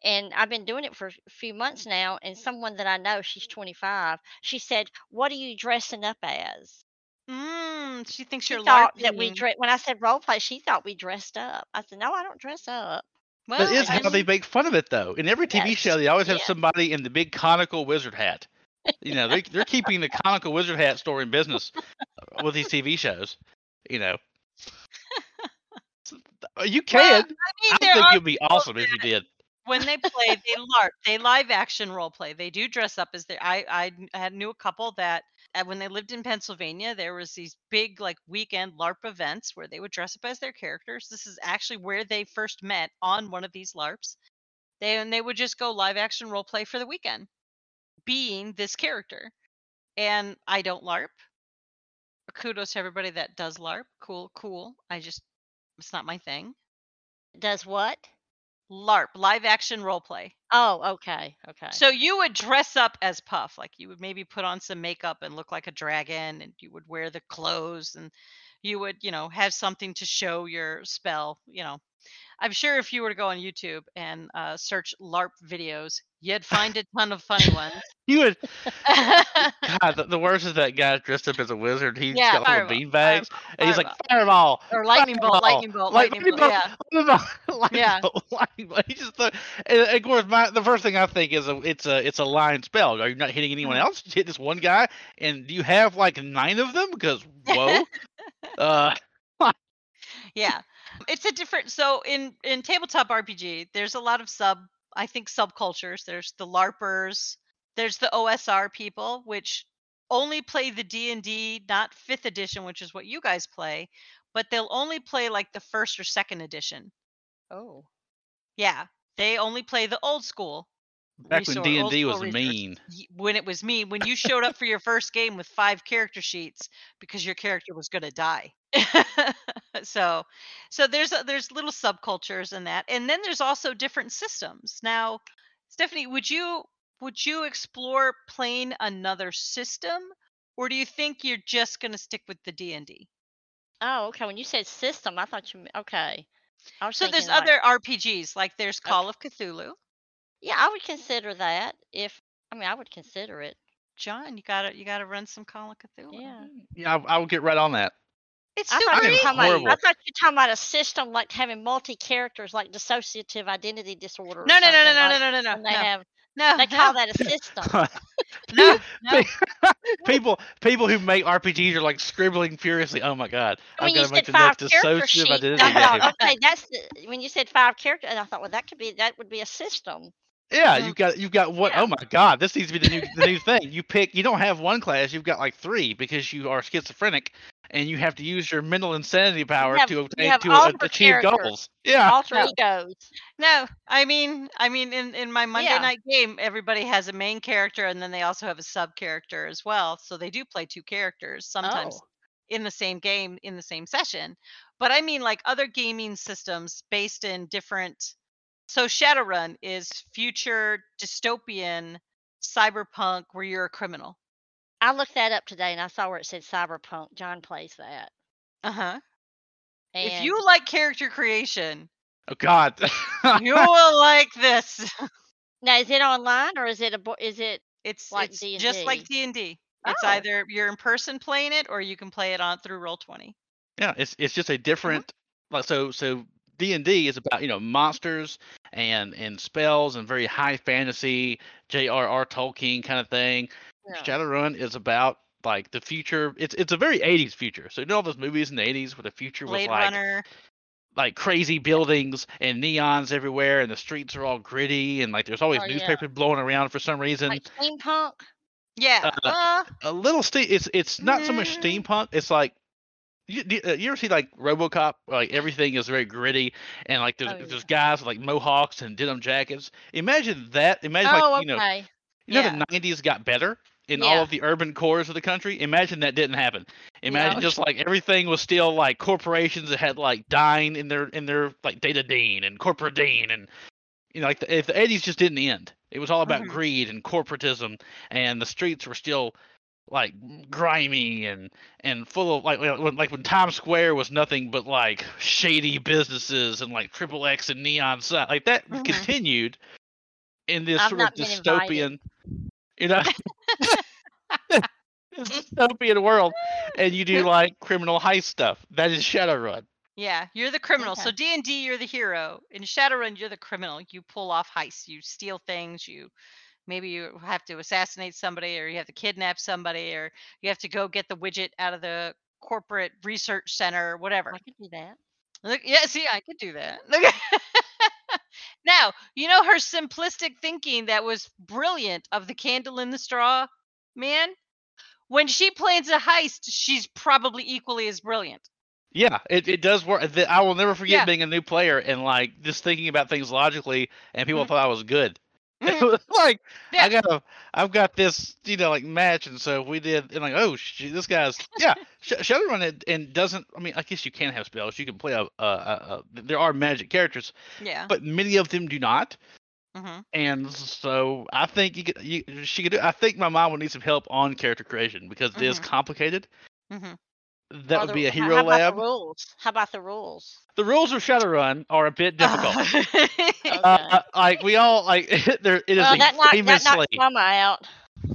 [SPEAKER 3] and I've been doing it for a few months now. And someone that I know, she's 25, she said, "What are you dressing up as?"
[SPEAKER 1] Mm, she thinks
[SPEAKER 3] She
[SPEAKER 1] you're
[SPEAKER 3] thought that we
[SPEAKER 1] LARPing.
[SPEAKER 3] dre- when I said role play, she thought we dressed up. I said, "No, I don't dress up."
[SPEAKER 1] Well,
[SPEAKER 2] that is how they make fun of it, though. In every TV
[SPEAKER 3] Yes,
[SPEAKER 2] show, they always have somebody in the big conical wizard hat. You know, they, they're keeping the conical wizard hat story in business uh, with these TV shows. You know, [LAUGHS] So, uh, you can.
[SPEAKER 1] Well, I mean,
[SPEAKER 2] I
[SPEAKER 1] there
[SPEAKER 2] think
[SPEAKER 1] are
[SPEAKER 2] it'd be
[SPEAKER 1] people
[SPEAKER 2] awesome if you did.
[SPEAKER 1] When they play, they LARP, they live action role play. They do dress up as their. I I had knew a couple that uh, when they lived in Pennsylvania, there was these big like weekend LARP events where they would dress up as their characters. This is actually where they first met on one of these LARPs. They and they would just go live action role play for the weekend, being this character. And I don't LARP. Kudos to everybody that does LARP. Cool, cool. I just it's not my thing.
[SPEAKER 3] Does what?
[SPEAKER 1] LARP, live action role play.
[SPEAKER 3] Oh, okay, okay.
[SPEAKER 1] So you would dress up as Puff, like you would maybe put on some makeup and look like a dragon, and you would wear the clothes, and you would, you know, have something to show your spell. You know, I'm sure if you were to go on YouTube and uh, search LARP videos, you'd [LAUGHS] find a ton of funny ones.
[SPEAKER 2] You would. [LAUGHS] God, the, the worst is that guy dressed up as a wizard. He's
[SPEAKER 1] Yeah,
[SPEAKER 2] got little
[SPEAKER 1] fireball,
[SPEAKER 2] bean bags, and he's like
[SPEAKER 1] fireball,
[SPEAKER 2] fireball,
[SPEAKER 1] or lightning bolt, [LAUGHS] lightning bolt,
[SPEAKER 2] light-
[SPEAKER 1] lightning bolt. Yeah,
[SPEAKER 2] lightning
[SPEAKER 1] Yeah.
[SPEAKER 2] bolt, lightning bolt. He just thought, and, of course, my the first thing I think is a, it's a it's a line spell. Are you not hitting anyone
[SPEAKER 1] Mhm.
[SPEAKER 2] else? You hit this one guy, and do you have like nine of them? Because whoa, uh,
[SPEAKER 1] yeah. It's a different. So in in tabletop RPG, there's a lot of sub. I think subcultures. There's the LARPers. There's the OSR people, which only play the D and D, not fifth edition, which is what you guys play, but they'll only play like the first or second edition.
[SPEAKER 3] oh,
[SPEAKER 1] Yeah, they only play the old school.
[SPEAKER 2] Back when D and D was
[SPEAKER 1] resource.
[SPEAKER 2] mean.
[SPEAKER 1] When it was mean, when you showed up for your first game with five character sheets because your character was going to die. [LAUGHS] so, so there's a, there's little subcultures in that, and then there's also different systems. Now, Stephanie, would you would you explore playing another system, or do you think you're just going to stick with the D and D?
[SPEAKER 3] oh, okay. When you said system, I thought you meant okay.
[SPEAKER 1] So there's
[SPEAKER 3] like-
[SPEAKER 1] other RPGs like there's Call of Cthulhu.
[SPEAKER 3] Yeah, I would consider that if I mean I would consider it.
[SPEAKER 1] John, you gotta you gotta run some Call of Cthulhu.
[SPEAKER 3] Yeah.
[SPEAKER 2] Yeah, I, I will get right on that.
[SPEAKER 1] It's
[SPEAKER 3] I
[SPEAKER 1] still
[SPEAKER 3] thought, you were talking about. I thought you were talking about a system like having multi characters, like dissociative identity disorder. or
[SPEAKER 1] No, no, no, no,
[SPEAKER 3] something,
[SPEAKER 1] no, no, no, no,
[SPEAKER 3] they
[SPEAKER 1] no.
[SPEAKER 3] have
[SPEAKER 1] No,
[SPEAKER 3] they
[SPEAKER 1] no,
[SPEAKER 3] call that a [LAUGHS] system. [LAUGHS]
[SPEAKER 1] no, no. [LAUGHS]
[SPEAKER 2] people people who make RPGs are like scribbling furiously. Oh my god,
[SPEAKER 3] when
[SPEAKER 2] I've
[SPEAKER 3] you
[SPEAKER 2] got to make
[SPEAKER 3] said
[SPEAKER 2] the
[SPEAKER 3] five
[SPEAKER 2] next
[SPEAKER 3] character
[SPEAKER 2] dissociative identity
[SPEAKER 3] I
[SPEAKER 2] game.
[SPEAKER 3] thought, okay, that's the, when you said five characters, and I thought, well, that could be that would be a system.
[SPEAKER 2] Yeah, you've got you've got what?
[SPEAKER 3] Yeah.
[SPEAKER 2] Oh my god, this needs to be the new the new thing. You pick. You don't have one class. You've got like three because you are schizophrenic. and you have to use your mental insanity power
[SPEAKER 3] have-
[SPEAKER 2] to obtain
[SPEAKER 3] have
[SPEAKER 2] to a-
[SPEAKER 3] alter
[SPEAKER 2] achieve goals. Yeah.
[SPEAKER 3] Alter
[SPEAKER 1] No.
[SPEAKER 3] egos.
[SPEAKER 1] No, I mean, I mean, in in my Monday
[SPEAKER 3] Yeah.
[SPEAKER 1] night game, everybody has a main character, and then they also have a sub character as well. So they do play two characters sometimes
[SPEAKER 3] Oh.
[SPEAKER 1] in the same game in the same session. But I mean, like other gaming systems based in different. So Shadowrun is future dystopian cyberpunk where you're a criminal.
[SPEAKER 3] I looked that up today and I saw where it said cyberpunk. John plays that.
[SPEAKER 1] Uh huh.
[SPEAKER 3] And
[SPEAKER 1] If you like character creation,
[SPEAKER 2] Oh God.
[SPEAKER 1] you [LAUGHS] will like this. [LAUGHS]
[SPEAKER 3] now is it online or is it a bo- is it
[SPEAKER 1] It's
[SPEAKER 3] Like
[SPEAKER 1] it's just like D and D. It's
[SPEAKER 3] Oh.
[SPEAKER 1] either you're in person playing it, or you can play it on through Roll Twenty.
[SPEAKER 2] Yeah, it's it's just a
[SPEAKER 1] Uh-huh.
[SPEAKER 2] different like so so D and D is about you know monsters and and spells and very high fantasy J.R.R. Tolkien kind of thing.
[SPEAKER 3] Yeah.
[SPEAKER 2] Shadowrun is about like the future. It's it's a very 80s future. So you know all those movies in the 80s where the future was like
[SPEAKER 1] Runner.
[SPEAKER 2] like crazy buildings and neons everywhere and the streets are all gritty and like there's always
[SPEAKER 3] Oh, yeah.
[SPEAKER 2] newspapers blowing around for some reason.
[SPEAKER 3] like steampunk?
[SPEAKER 1] Yeah.
[SPEAKER 2] uh,
[SPEAKER 1] Uh,
[SPEAKER 2] a little steam. It's it's not so much
[SPEAKER 1] Mm.
[SPEAKER 2] steampunk. It's like you, uh, you ever see like RoboCop? Like everything is very gritty, and like there's,
[SPEAKER 3] Oh, yeah.
[SPEAKER 2] there's guys with like mohawks and denim jackets. Imagine that. Imagine
[SPEAKER 3] oh,
[SPEAKER 2] like you know you know the '90s got better in all of the urban cores of the country. Imagine that didn't happen. Imagine
[SPEAKER 3] Yeah.
[SPEAKER 2] just like everything was still like corporations that had like Dine in their in their like Data Dean and Corporate Dean and you know like the, if the '80s just didn't end, it was all about
[SPEAKER 1] Mhm.
[SPEAKER 2] greed and corporatism, and the streets were still like grimy and and full of like when like when Times Square was nothing but like shady businesses and like triple X and neon sign like that
[SPEAKER 1] Mhm.
[SPEAKER 2] continued in this
[SPEAKER 3] I've
[SPEAKER 2] sort of
[SPEAKER 3] not invited.
[SPEAKER 2] dystopian you know this [LAUGHS] [LAUGHS] dystopian world and you do like criminal heist stuff that is Shadowrun
[SPEAKER 1] yeah. You're the criminal. So D and D, you're the hero. In Shadowrun, you're the criminal. You pull off heists. You steal things. You maybe you have to assassinate somebody, or you have to kidnap somebody, or you have to go get the widget out of the corporate research center, or whatever.
[SPEAKER 3] I could do that.
[SPEAKER 1] Look, yeah, see, I could do that. [LAUGHS] Look [LAUGHS] now, you know her simplistic thinking that was brilliant of the candle in the straw, man. When she plans a heist, she's probably equally as brilliant.
[SPEAKER 2] yeah it, it does work I will never forget
[SPEAKER 1] Yeah.
[SPEAKER 2] being a new player and like just thinking about things logically and people
[SPEAKER 1] Mhm.
[SPEAKER 2] thought I was good [LAUGHS] like
[SPEAKER 1] Yeah.
[SPEAKER 2] I got a, I've got this, you know, like match, and so we did, and like, oh, this guy's, yeah, [LAUGHS] Sh- Shadowrun it and doesn't. I mean, I guess you can have spells. You can play a, a, a, a there are magic characters,
[SPEAKER 1] Yeah.
[SPEAKER 2] but many of them do not.
[SPEAKER 1] hmm
[SPEAKER 2] And so I think you could, you, she could do. I think my mom would need some help on character creation because it is
[SPEAKER 1] Mhm.
[SPEAKER 2] complicated.
[SPEAKER 1] hmm
[SPEAKER 2] That
[SPEAKER 3] Or
[SPEAKER 2] would
[SPEAKER 3] the-
[SPEAKER 2] be a hero
[SPEAKER 3] how about
[SPEAKER 2] lab.
[SPEAKER 3] The rules. How about the rules?
[SPEAKER 2] The rules of Shadowrun are a bit difficult. [LAUGHS]
[SPEAKER 3] Okay.
[SPEAKER 2] uh, like we all like [LAUGHS] there. It is
[SPEAKER 3] well,
[SPEAKER 2] a
[SPEAKER 3] that knocked, that
[SPEAKER 2] famously.
[SPEAKER 3] knocked Mama out.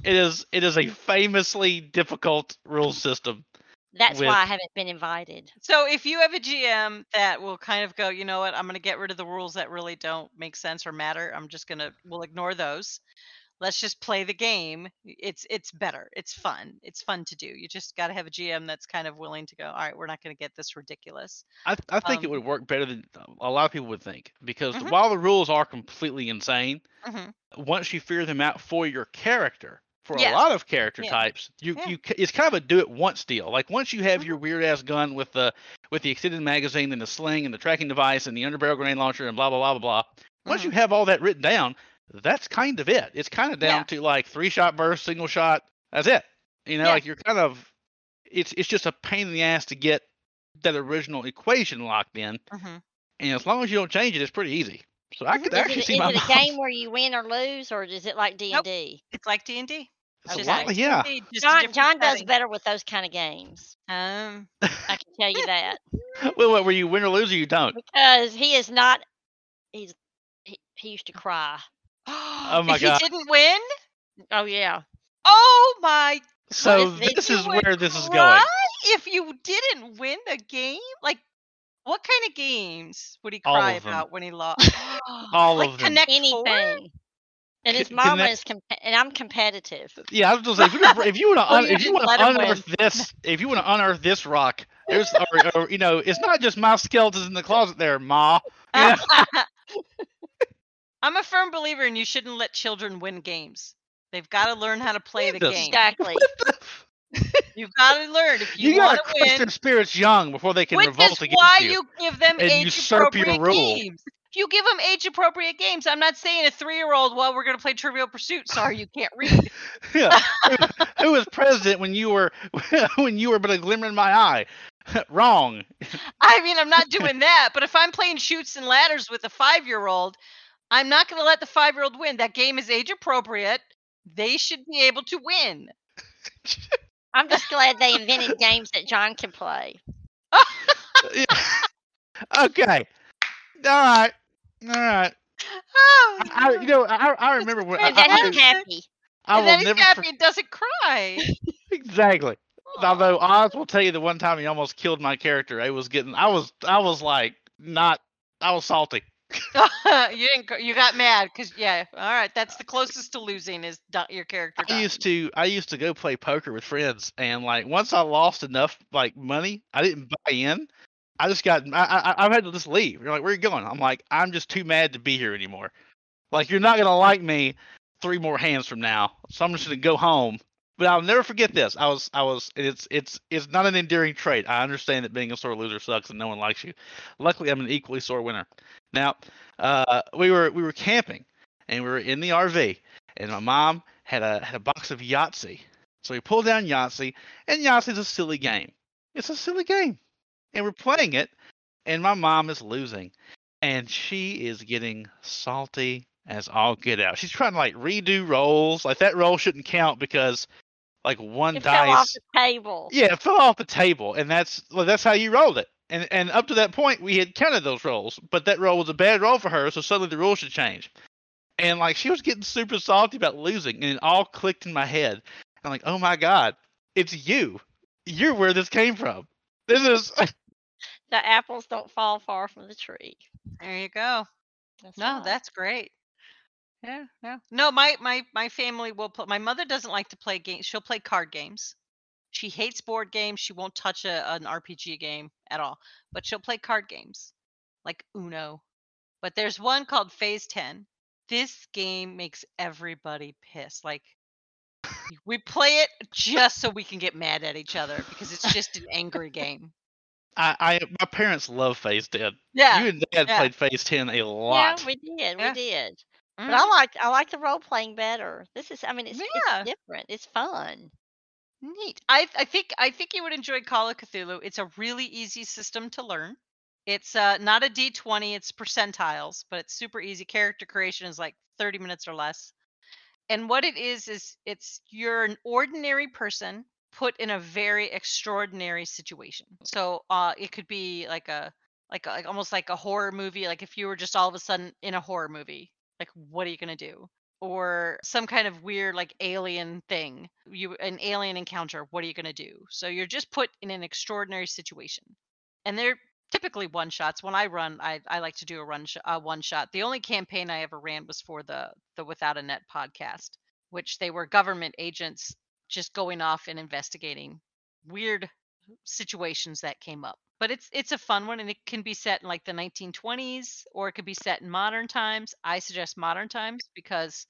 [SPEAKER 2] it is. It is a famously difficult rule system.
[SPEAKER 3] That's
[SPEAKER 2] with-
[SPEAKER 3] why I haven't been invited.
[SPEAKER 1] so if you have a GM that will kind of go, you know what, I'm going to get rid of the rules that really don't make sense or matter. I'm just going to we'll ignore those. Let's just play the game. It's it's better. It's fun. It's fun to do. You just got to have a GM that's kind of willing to go, all right, we're not going to get this ridiculous.
[SPEAKER 2] I, I think it
[SPEAKER 1] Um,
[SPEAKER 2] would work better than a lot of people would think because
[SPEAKER 1] Mhm.
[SPEAKER 2] while the rules are completely insane,
[SPEAKER 1] hmm
[SPEAKER 2] once you figure them out for your character, for a lot of character
[SPEAKER 1] Yeah.
[SPEAKER 2] types, you
[SPEAKER 1] Yeah.
[SPEAKER 2] you it's kind of a do it once deal. Like once you have
[SPEAKER 1] Mhm.
[SPEAKER 2] your weird ass gun with the with the extended magazine and the sling and the tracking device and the underbarrel grenade launcher and blah blah blah blah blah. Once you have all that written down, that's kind of it. It's kind of down
[SPEAKER 1] Yeah.
[SPEAKER 2] to like three shot burst, single shot. That's it. You know,
[SPEAKER 1] Yeah.
[SPEAKER 2] like you're kind of it's it's just a pain in the ass to get that original equation locked in.
[SPEAKER 1] hmm
[SPEAKER 2] And as long as you don't change it, it's pretty easy. So I
[SPEAKER 1] Mhm.
[SPEAKER 2] could
[SPEAKER 3] Is
[SPEAKER 2] actually
[SPEAKER 3] it,
[SPEAKER 2] see
[SPEAKER 3] is
[SPEAKER 2] my
[SPEAKER 3] it a game where you win or lose, or is it like D and D?
[SPEAKER 1] It's like D and D.
[SPEAKER 2] It's a
[SPEAKER 3] Okay.
[SPEAKER 2] yeah.
[SPEAKER 1] Just
[SPEAKER 3] John John does better with those kind of games.
[SPEAKER 1] Um,
[SPEAKER 3] I can tell you that [LAUGHS]
[SPEAKER 2] well, what, were you win or lose or you don't?
[SPEAKER 3] because he is not. He's he, he used to cry.
[SPEAKER 2] Oh [GASPS] my
[SPEAKER 1] if
[SPEAKER 2] God.
[SPEAKER 1] he didn't win,
[SPEAKER 3] Oh yeah.
[SPEAKER 1] oh my
[SPEAKER 2] So
[SPEAKER 3] This-
[SPEAKER 2] this is where this is
[SPEAKER 1] cry
[SPEAKER 2] going.
[SPEAKER 1] If you didn't win the game, like what kind of games would he cry about when he lost? [LAUGHS] [GASPS]
[SPEAKER 2] All
[SPEAKER 1] like
[SPEAKER 2] of them.
[SPEAKER 1] Connect Four?
[SPEAKER 3] Anything. And his
[SPEAKER 2] Can-
[SPEAKER 3] mama
[SPEAKER 2] connect-
[SPEAKER 3] is comp- and I'm competitive.
[SPEAKER 2] Uh, yeah, I was gonna say if you, could- [LAUGHS] if you want to
[SPEAKER 1] Well,
[SPEAKER 2] if you want
[SPEAKER 1] let
[SPEAKER 2] to
[SPEAKER 1] him win.
[SPEAKER 2] unearth this if you want to unearth this rock, there's or, or you know it's not just my skeletons in the closet there, ma. [LAUGHS] Yeah.
[SPEAKER 1] I'm a firm believer in you shouldn't let children win games. They've got to learn how to play the game.
[SPEAKER 3] Exactly. [LAUGHS]
[SPEAKER 1] You've got to learn if you,
[SPEAKER 2] You, gotta
[SPEAKER 1] want to
[SPEAKER 2] crush
[SPEAKER 1] win.
[SPEAKER 2] their spirits young before they can
[SPEAKER 1] Which
[SPEAKER 2] revolt
[SPEAKER 1] is
[SPEAKER 2] against
[SPEAKER 1] why
[SPEAKER 2] you.
[SPEAKER 1] you give them
[SPEAKER 2] and age-appropriate
[SPEAKER 1] games. If you give them age appropriate games, I'm not saying a three year old, well, we're going to play Trivial Pursuit. Sorry, you can't read. [LAUGHS]
[SPEAKER 2] Yeah. who, who was president when you were [LAUGHS] when you were but a glimmer in my eye? Wrong.
[SPEAKER 1] I mean, I'm not doing that. But if I'm playing Chutes and ladders with a five year old, I'm not going to let the five year old win. That game is age appropriate. They should be able to win.
[SPEAKER 3] I'm just glad they invented games that John can play. [LAUGHS]
[SPEAKER 2] Yeah. okay. All right. All right.
[SPEAKER 1] Oh,
[SPEAKER 2] I, I- you know, I, I remember when I,
[SPEAKER 3] And then
[SPEAKER 2] I,
[SPEAKER 3] he's
[SPEAKER 2] I,
[SPEAKER 3] happy.
[SPEAKER 2] I
[SPEAKER 1] and
[SPEAKER 2] will
[SPEAKER 1] then he's
[SPEAKER 2] never
[SPEAKER 1] happy
[SPEAKER 2] for-
[SPEAKER 1] and doesn't cry. [LAUGHS]
[SPEAKER 2] exactly. Although Oz will tell you the one time he almost killed my character. I was getting, I was, I was like not, I was salty. [LAUGHS]
[SPEAKER 1] you didn't. You got mad because yeah. All right, that's the [LAUGHS] closest to losing is your character.
[SPEAKER 2] I
[SPEAKER 1] dying.
[SPEAKER 2] used to I used to go play poker with friends, and like once I lost enough like money, I didn't buy in. I just got I I, I had to just leave. You're like, where are you going? I'm like, I'm just too mad to be here anymore. Like you're not gonna like me three more hands from now, so I'm just gonna go home. But I'll never forget this. I was I was it's it's it's not an endearing trait. I understand that being a sore loser sucks and no one likes you. Luckily, I'm an equally sore winner. Now, uh, we were we were camping and we were in the RV, and my mom had a had a box of Yahtzee. So we pulled down Yahtzee, and Yahtzee's a silly game. It's a silly game, and we're playing it, and my mom is losing, and she is getting salty as all get out. She's trying to like redo rolls. Like that roll shouldn't count because like one
[SPEAKER 3] It fell off
[SPEAKER 2] dice.
[SPEAKER 3] the table.
[SPEAKER 2] Yeah, it fell off the table, and that's well, that's how you rolled it. And and up to that point, we had counted those rolls, but that roll was a bad roll for her, so suddenly the rules should change. And like she was getting super salty about losing, and it all clicked in my head. I'm like, oh my god, it's you. You're where this came from. This is [LAUGHS]
[SPEAKER 3] The apples don't fall far from the tree.
[SPEAKER 1] There you go.
[SPEAKER 3] That's
[SPEAKER 1] No,
[SPEAKER 3] right.
[SPEAKER 1] that's great. Yeah, no, no. My my my family will play. My mother doesn't like to play games. She'll play card games. She hates board games. She won't touch a, an RPG game at all. But she'll play card games, like Uno. But there's one called Phase Ten. This game makes everybody pissed. Like we play it just so we can get mad at each other because it's just an angry [LAUGHS] game.
[SPEAKER 2] I, I my parents love Phase Ten.
[SPEAKER 1] Yeah.
[SPEAKER 2] You and Dad
[SPEAKER 1] yeah.
[SPEAKER 2] played Phase Ten a lot.
[SPEAKER 3] Yeah, we did.
[SPEAKER 1] Yeah.
[SPEAKER 3] We did. But. I mm-hmm. like I like the role playing better. This is I mean it's,
[SPEAKER 1] Yeah.
[SPEAKER 3] it's different. It's fun.
[SPEAKER 1] Neat. I I think I think you would enjoy Call of Cthulhu. It's a really easy system to learn. It's uh not a D20, it's percentiles, but it's super easy. Character creation is like 30 minutes or less. And what it is is it's you're an ordinary person put in a very extraordinary situation. So uh it could be like a like a, like almost like a horror movie like if you were just all of a sudden in a horror movie. Like what are you to do? Or some kind of weird like alien thing you an alien encounter what are you going to do? So you're just put in an extraordinary situation and they're typically one shots. When i run i, I like to do a run sh- one shot. The only campaign i ever ran was for the the without a net podcast which they were government agents just going off and investigating weird situations that came up but it's it's a fun one and it can be set in like the 1920s or it could be set in modern times. I suggest modern times because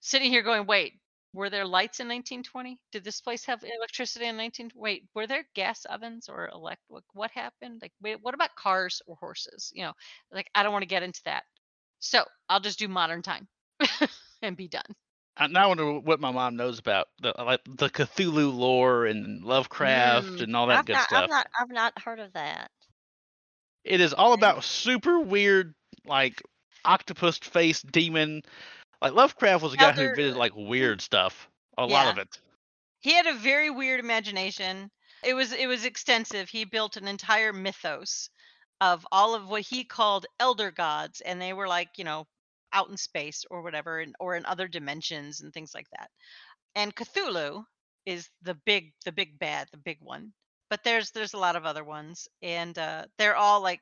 [SPEAKER 1] sitting here going wait were there lights in 1920 did this place have electricity in 19 wait were there gas ovens or elect what, happened? Like wait, what about cars or horses? You know like i don't want to get into that. So i'll just do modern time [LAUGHS] and be done
[SPEAKER 2] I now I wonder what my mom knows about the like the Cthulhu lore and Lovecraft
[SPEAKER 1] Mm,
[SPEAKER 2] and all that
[SPEAKER 3] I've
[SPEAKER 2] good
[SPEAKER 3] not
[SPEAKER 2] stuff.
[SPEAKER 3] I've not I've not heard of that.
[SPEAKER 2] It is all about super weird, like octopus face demon. Like Lovecraft was a guy who invented like weird stuff. A lot of it.
[SPEAKER 1] he had a very weird imagination it was it was extensive he built an entire mythos of all of what he called elder gods and they were like you know out in space or whatever and, or in other dimensions and things like that and cthulhu is the big the big bad the big one but there's there's a lot of other ones and uh they're all like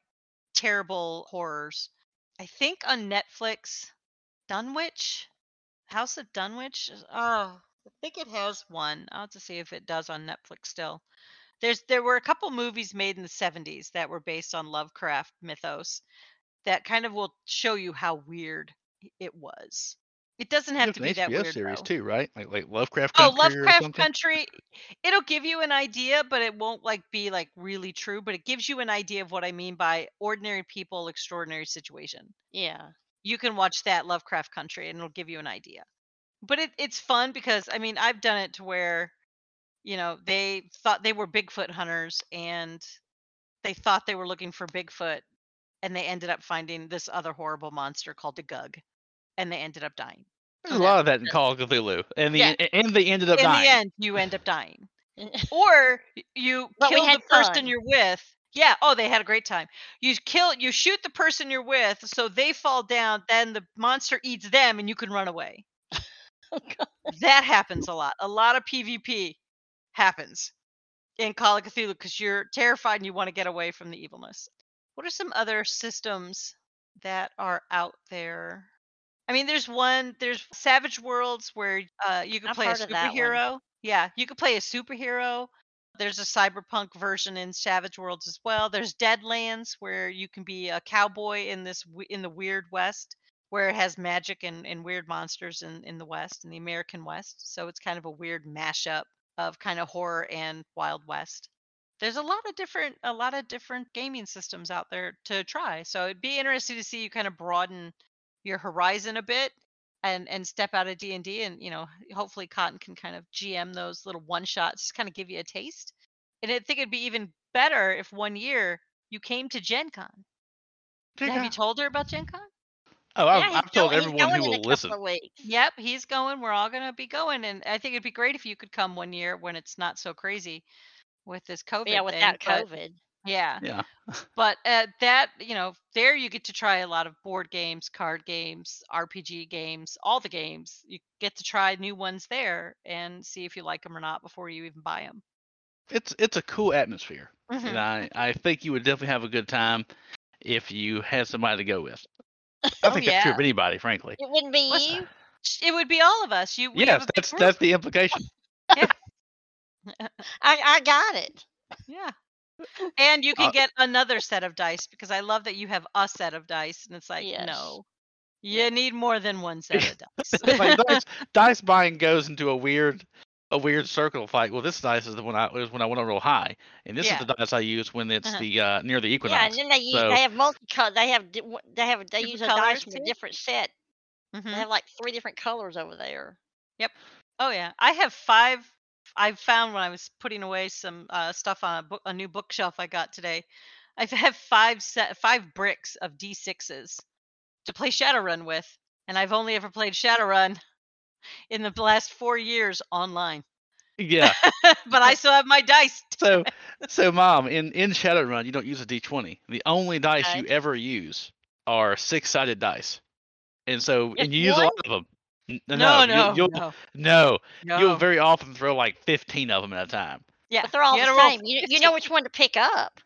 [SPEAKER 1] terrible horrors i think on netflix dunwich house of dunwich oh I think it has one. I'll have to see if it does on Netflix still. There's there were a couple movies made in the 70s that were based on Lovecraft mythos that kind of will show you how weird it was. It doesn't have
[SPEAKER 2] There's
[SPEAKER 1] to be that
[SPEAKER 2] HBO
[SPEAKER 1] weird.
[SPEAKER 2] series
[SPEAKER 1] though.
[SPEAKER 2] too, right? Like like Lovecraft
[SPEAKER 1] Oh,
[SPEAKER 2] Country or
[SPEAKER 1] Lovecraft. Country. It'll give you an idea, but it won't like be like really true. But it gives you an idea of what I mean by ordinary people, extraordinary situation.
[SPEAKER 3] Yeah.
[SPEAKER 1] You can watch that Lovecraft Country, and it'll give you an idea. But it, it's fun because I mean I've done it to where, you know, they thought they were Bigfoot hunters, and they thought they were looking for Bigfoot, and they ended up finding this other horrible monster called a Gug, and they ended up dying.
[SPEAKER 2] There's a lot of that in Call of Cthulhu, and the
[SPEAKER 1] Yeah.
[SPEAKER 2] and they ended up
[SPEAKER 1] In
[SPEAKER 2] dying.
[SPEAKER 1] the end, you end up dying. [LAUGHS] or you
[SPEAKER 3] But we
[SPEAKER 1] kill the
[SPEAKER 3] had
[SPEAKER 1] person
[SPEAKER 3] fun.
[SPEAKER 1] you're with. Yeah. Oh, they had a great time. You kill, you shoot the person you're with, so they fall down. Then the monster eats them, and you can run away. [LAUGHS]
[SPEAKER 3] Oh, God.
[SPEAKER 1] That happens a lot. A lot of PvP happens in Call of Cthulhu because you're terrified and you want to get away from the evilness. What are some other systems that are out there? I mean, there's one. There's Savage Worlds where uh, you can
[SPEAKER 3] I've
[SPEAKER 1] play a
[SPEAKER 3] heard of that one.
[SPEAKER 1] superhero. Yeah, you could play a superhero. There's a cyberpunk version in Savage Worlds as well. There's Deadlands where you can be a cowboy in this in the weird west where it has magic and, and weird monsters in, in the west in the American West. So it's kind of a weird mashup of kind of horror and Wild West. There's a lot of different a lot of different gaming systems out there to try. So it'd be interesting to see you kind of broaden your horizon a bit and and step out of D&D and you know hopefully Cotton can kind of GM those little one shots just kind of give you a taste. And I think it'd be even better if one year you came to Gen Con. Have you told her about Gen Con?
[SPEAKER 2] Oh, I've,
[SPEAKER 3] Yeah,
[SPEAKER 2] I've told everyone who will listen.
[SPEAKER 1] Yep, he's going. We're all going to be going and I think it'd be great if you could come one year when it's not so crazy with this COVID
[SPEAKER 3] Yeah,
[SPEAKER 1] thing,
[SPEAKER 3] without
[SPEAKER 1] but-
[SPEAKER 3] COVID.
[SPEAKER 1] Yeah.
[SPEAKER 2] Yeah. [LAUGHS]
[SPEAKER 1] But at that, you know, there you get to try a lot of board games, card games, RPG games, all the games. You get to try new ones there and see if you like them or not before you even buy them.
[SPEAKER 2] It's it's a cool atmosphere,
[SPEAKER 1] Mm-hmm.
[SPEAKER 2] and I I think you would definitely have a good time if you had somebody to go with. I
[SPEAKER 1] Oh,
[SPEAKER 2] think that's true of anybody, frankly.
[SPEAKER 3] It wouldn't be
[SPEAKER 1] What's-
[SPEAKER 3] you.
[SPEAKER 1] It would be all of us. You, we have
[SPEAKER 2] Yes, that's that's the implication. [LAUGHS]
[SPEAKER 3] I, I got it.
[SPEAKER 1] Yeah. [LAUGHS] And you can
[SPEAKER 2] Uh,
[SPEAKER 1] get another set of dice because I love that you have a set of dice, and it's like,
[SPEAKER 3] Yes.
[SPEAKER 1] no, you need more than one set of [LAUGHS] dice.
[SPEAKER 2] like dice, dice buying goes into a weird a weird circle like, well, this dice is the one I was when I went on real high, and this
[SPEAKER 1] Yeah.
[SPEAKER 2] is the dice I use when it's
[SPEAKER 1] Uh-huh.
[SPEAKER 2] the uh, near the equinox.
[SPEAKER 3] Yeah,
[SPEAKER 2] equinox.
[SPEAKER 3] and then they use,
[SPEAKER 2] So-
[SPEAKER 3] they have multicolor. They have di- w- they have they
[SPEAKER 1] Different
[SPEAKER 3] use a
[SPEAKER 1] colors
[SPEAKER 3] dice from
[SPEAKER 1] too?
[SPEAKER 3] a different set.
[SPEAKER 1] Mhm.
[SPEAKER 3] They have like three different colors over there. Yep.
[SPEAKER 1] Oh yeah, I have five. I found when I was putting away some uh, stuff on a book, a new bookshelf I got today. I have five set, five bricks of d6s to play Shadowrun with, and I've only ever played Shadowrun in the last four years online.
[SPEAKER 2] Yeah. [LAUGHS]
[SPEAKER 1] but I still have my dice.
[SPEAKER 2] So [LAUGHS] so mom, in in Shadowrun, you don't use a d20. The only dice you ever use are six sided dice, and so
[SPEAKER 3] Just
[SPEAKER 2] and you use a lot of them. N-
[SPEAKER 1] No,
[SPEAKER 2] no,
[SPEAKER 1] no,
[SPEAKER 2] you'll,
[SPEAKER 1] no,
[SPEAKER 2] no,
[SPEAKER 1] no.
[SPEAKER 2] you'll very often throw like 15 of them at a time.
[SPEAKER 1] yeah,
[SPEAKER 3] But they're all
[SPEAKER 1] you
[SPEAKER 3] the same. You, you know which one to pick up.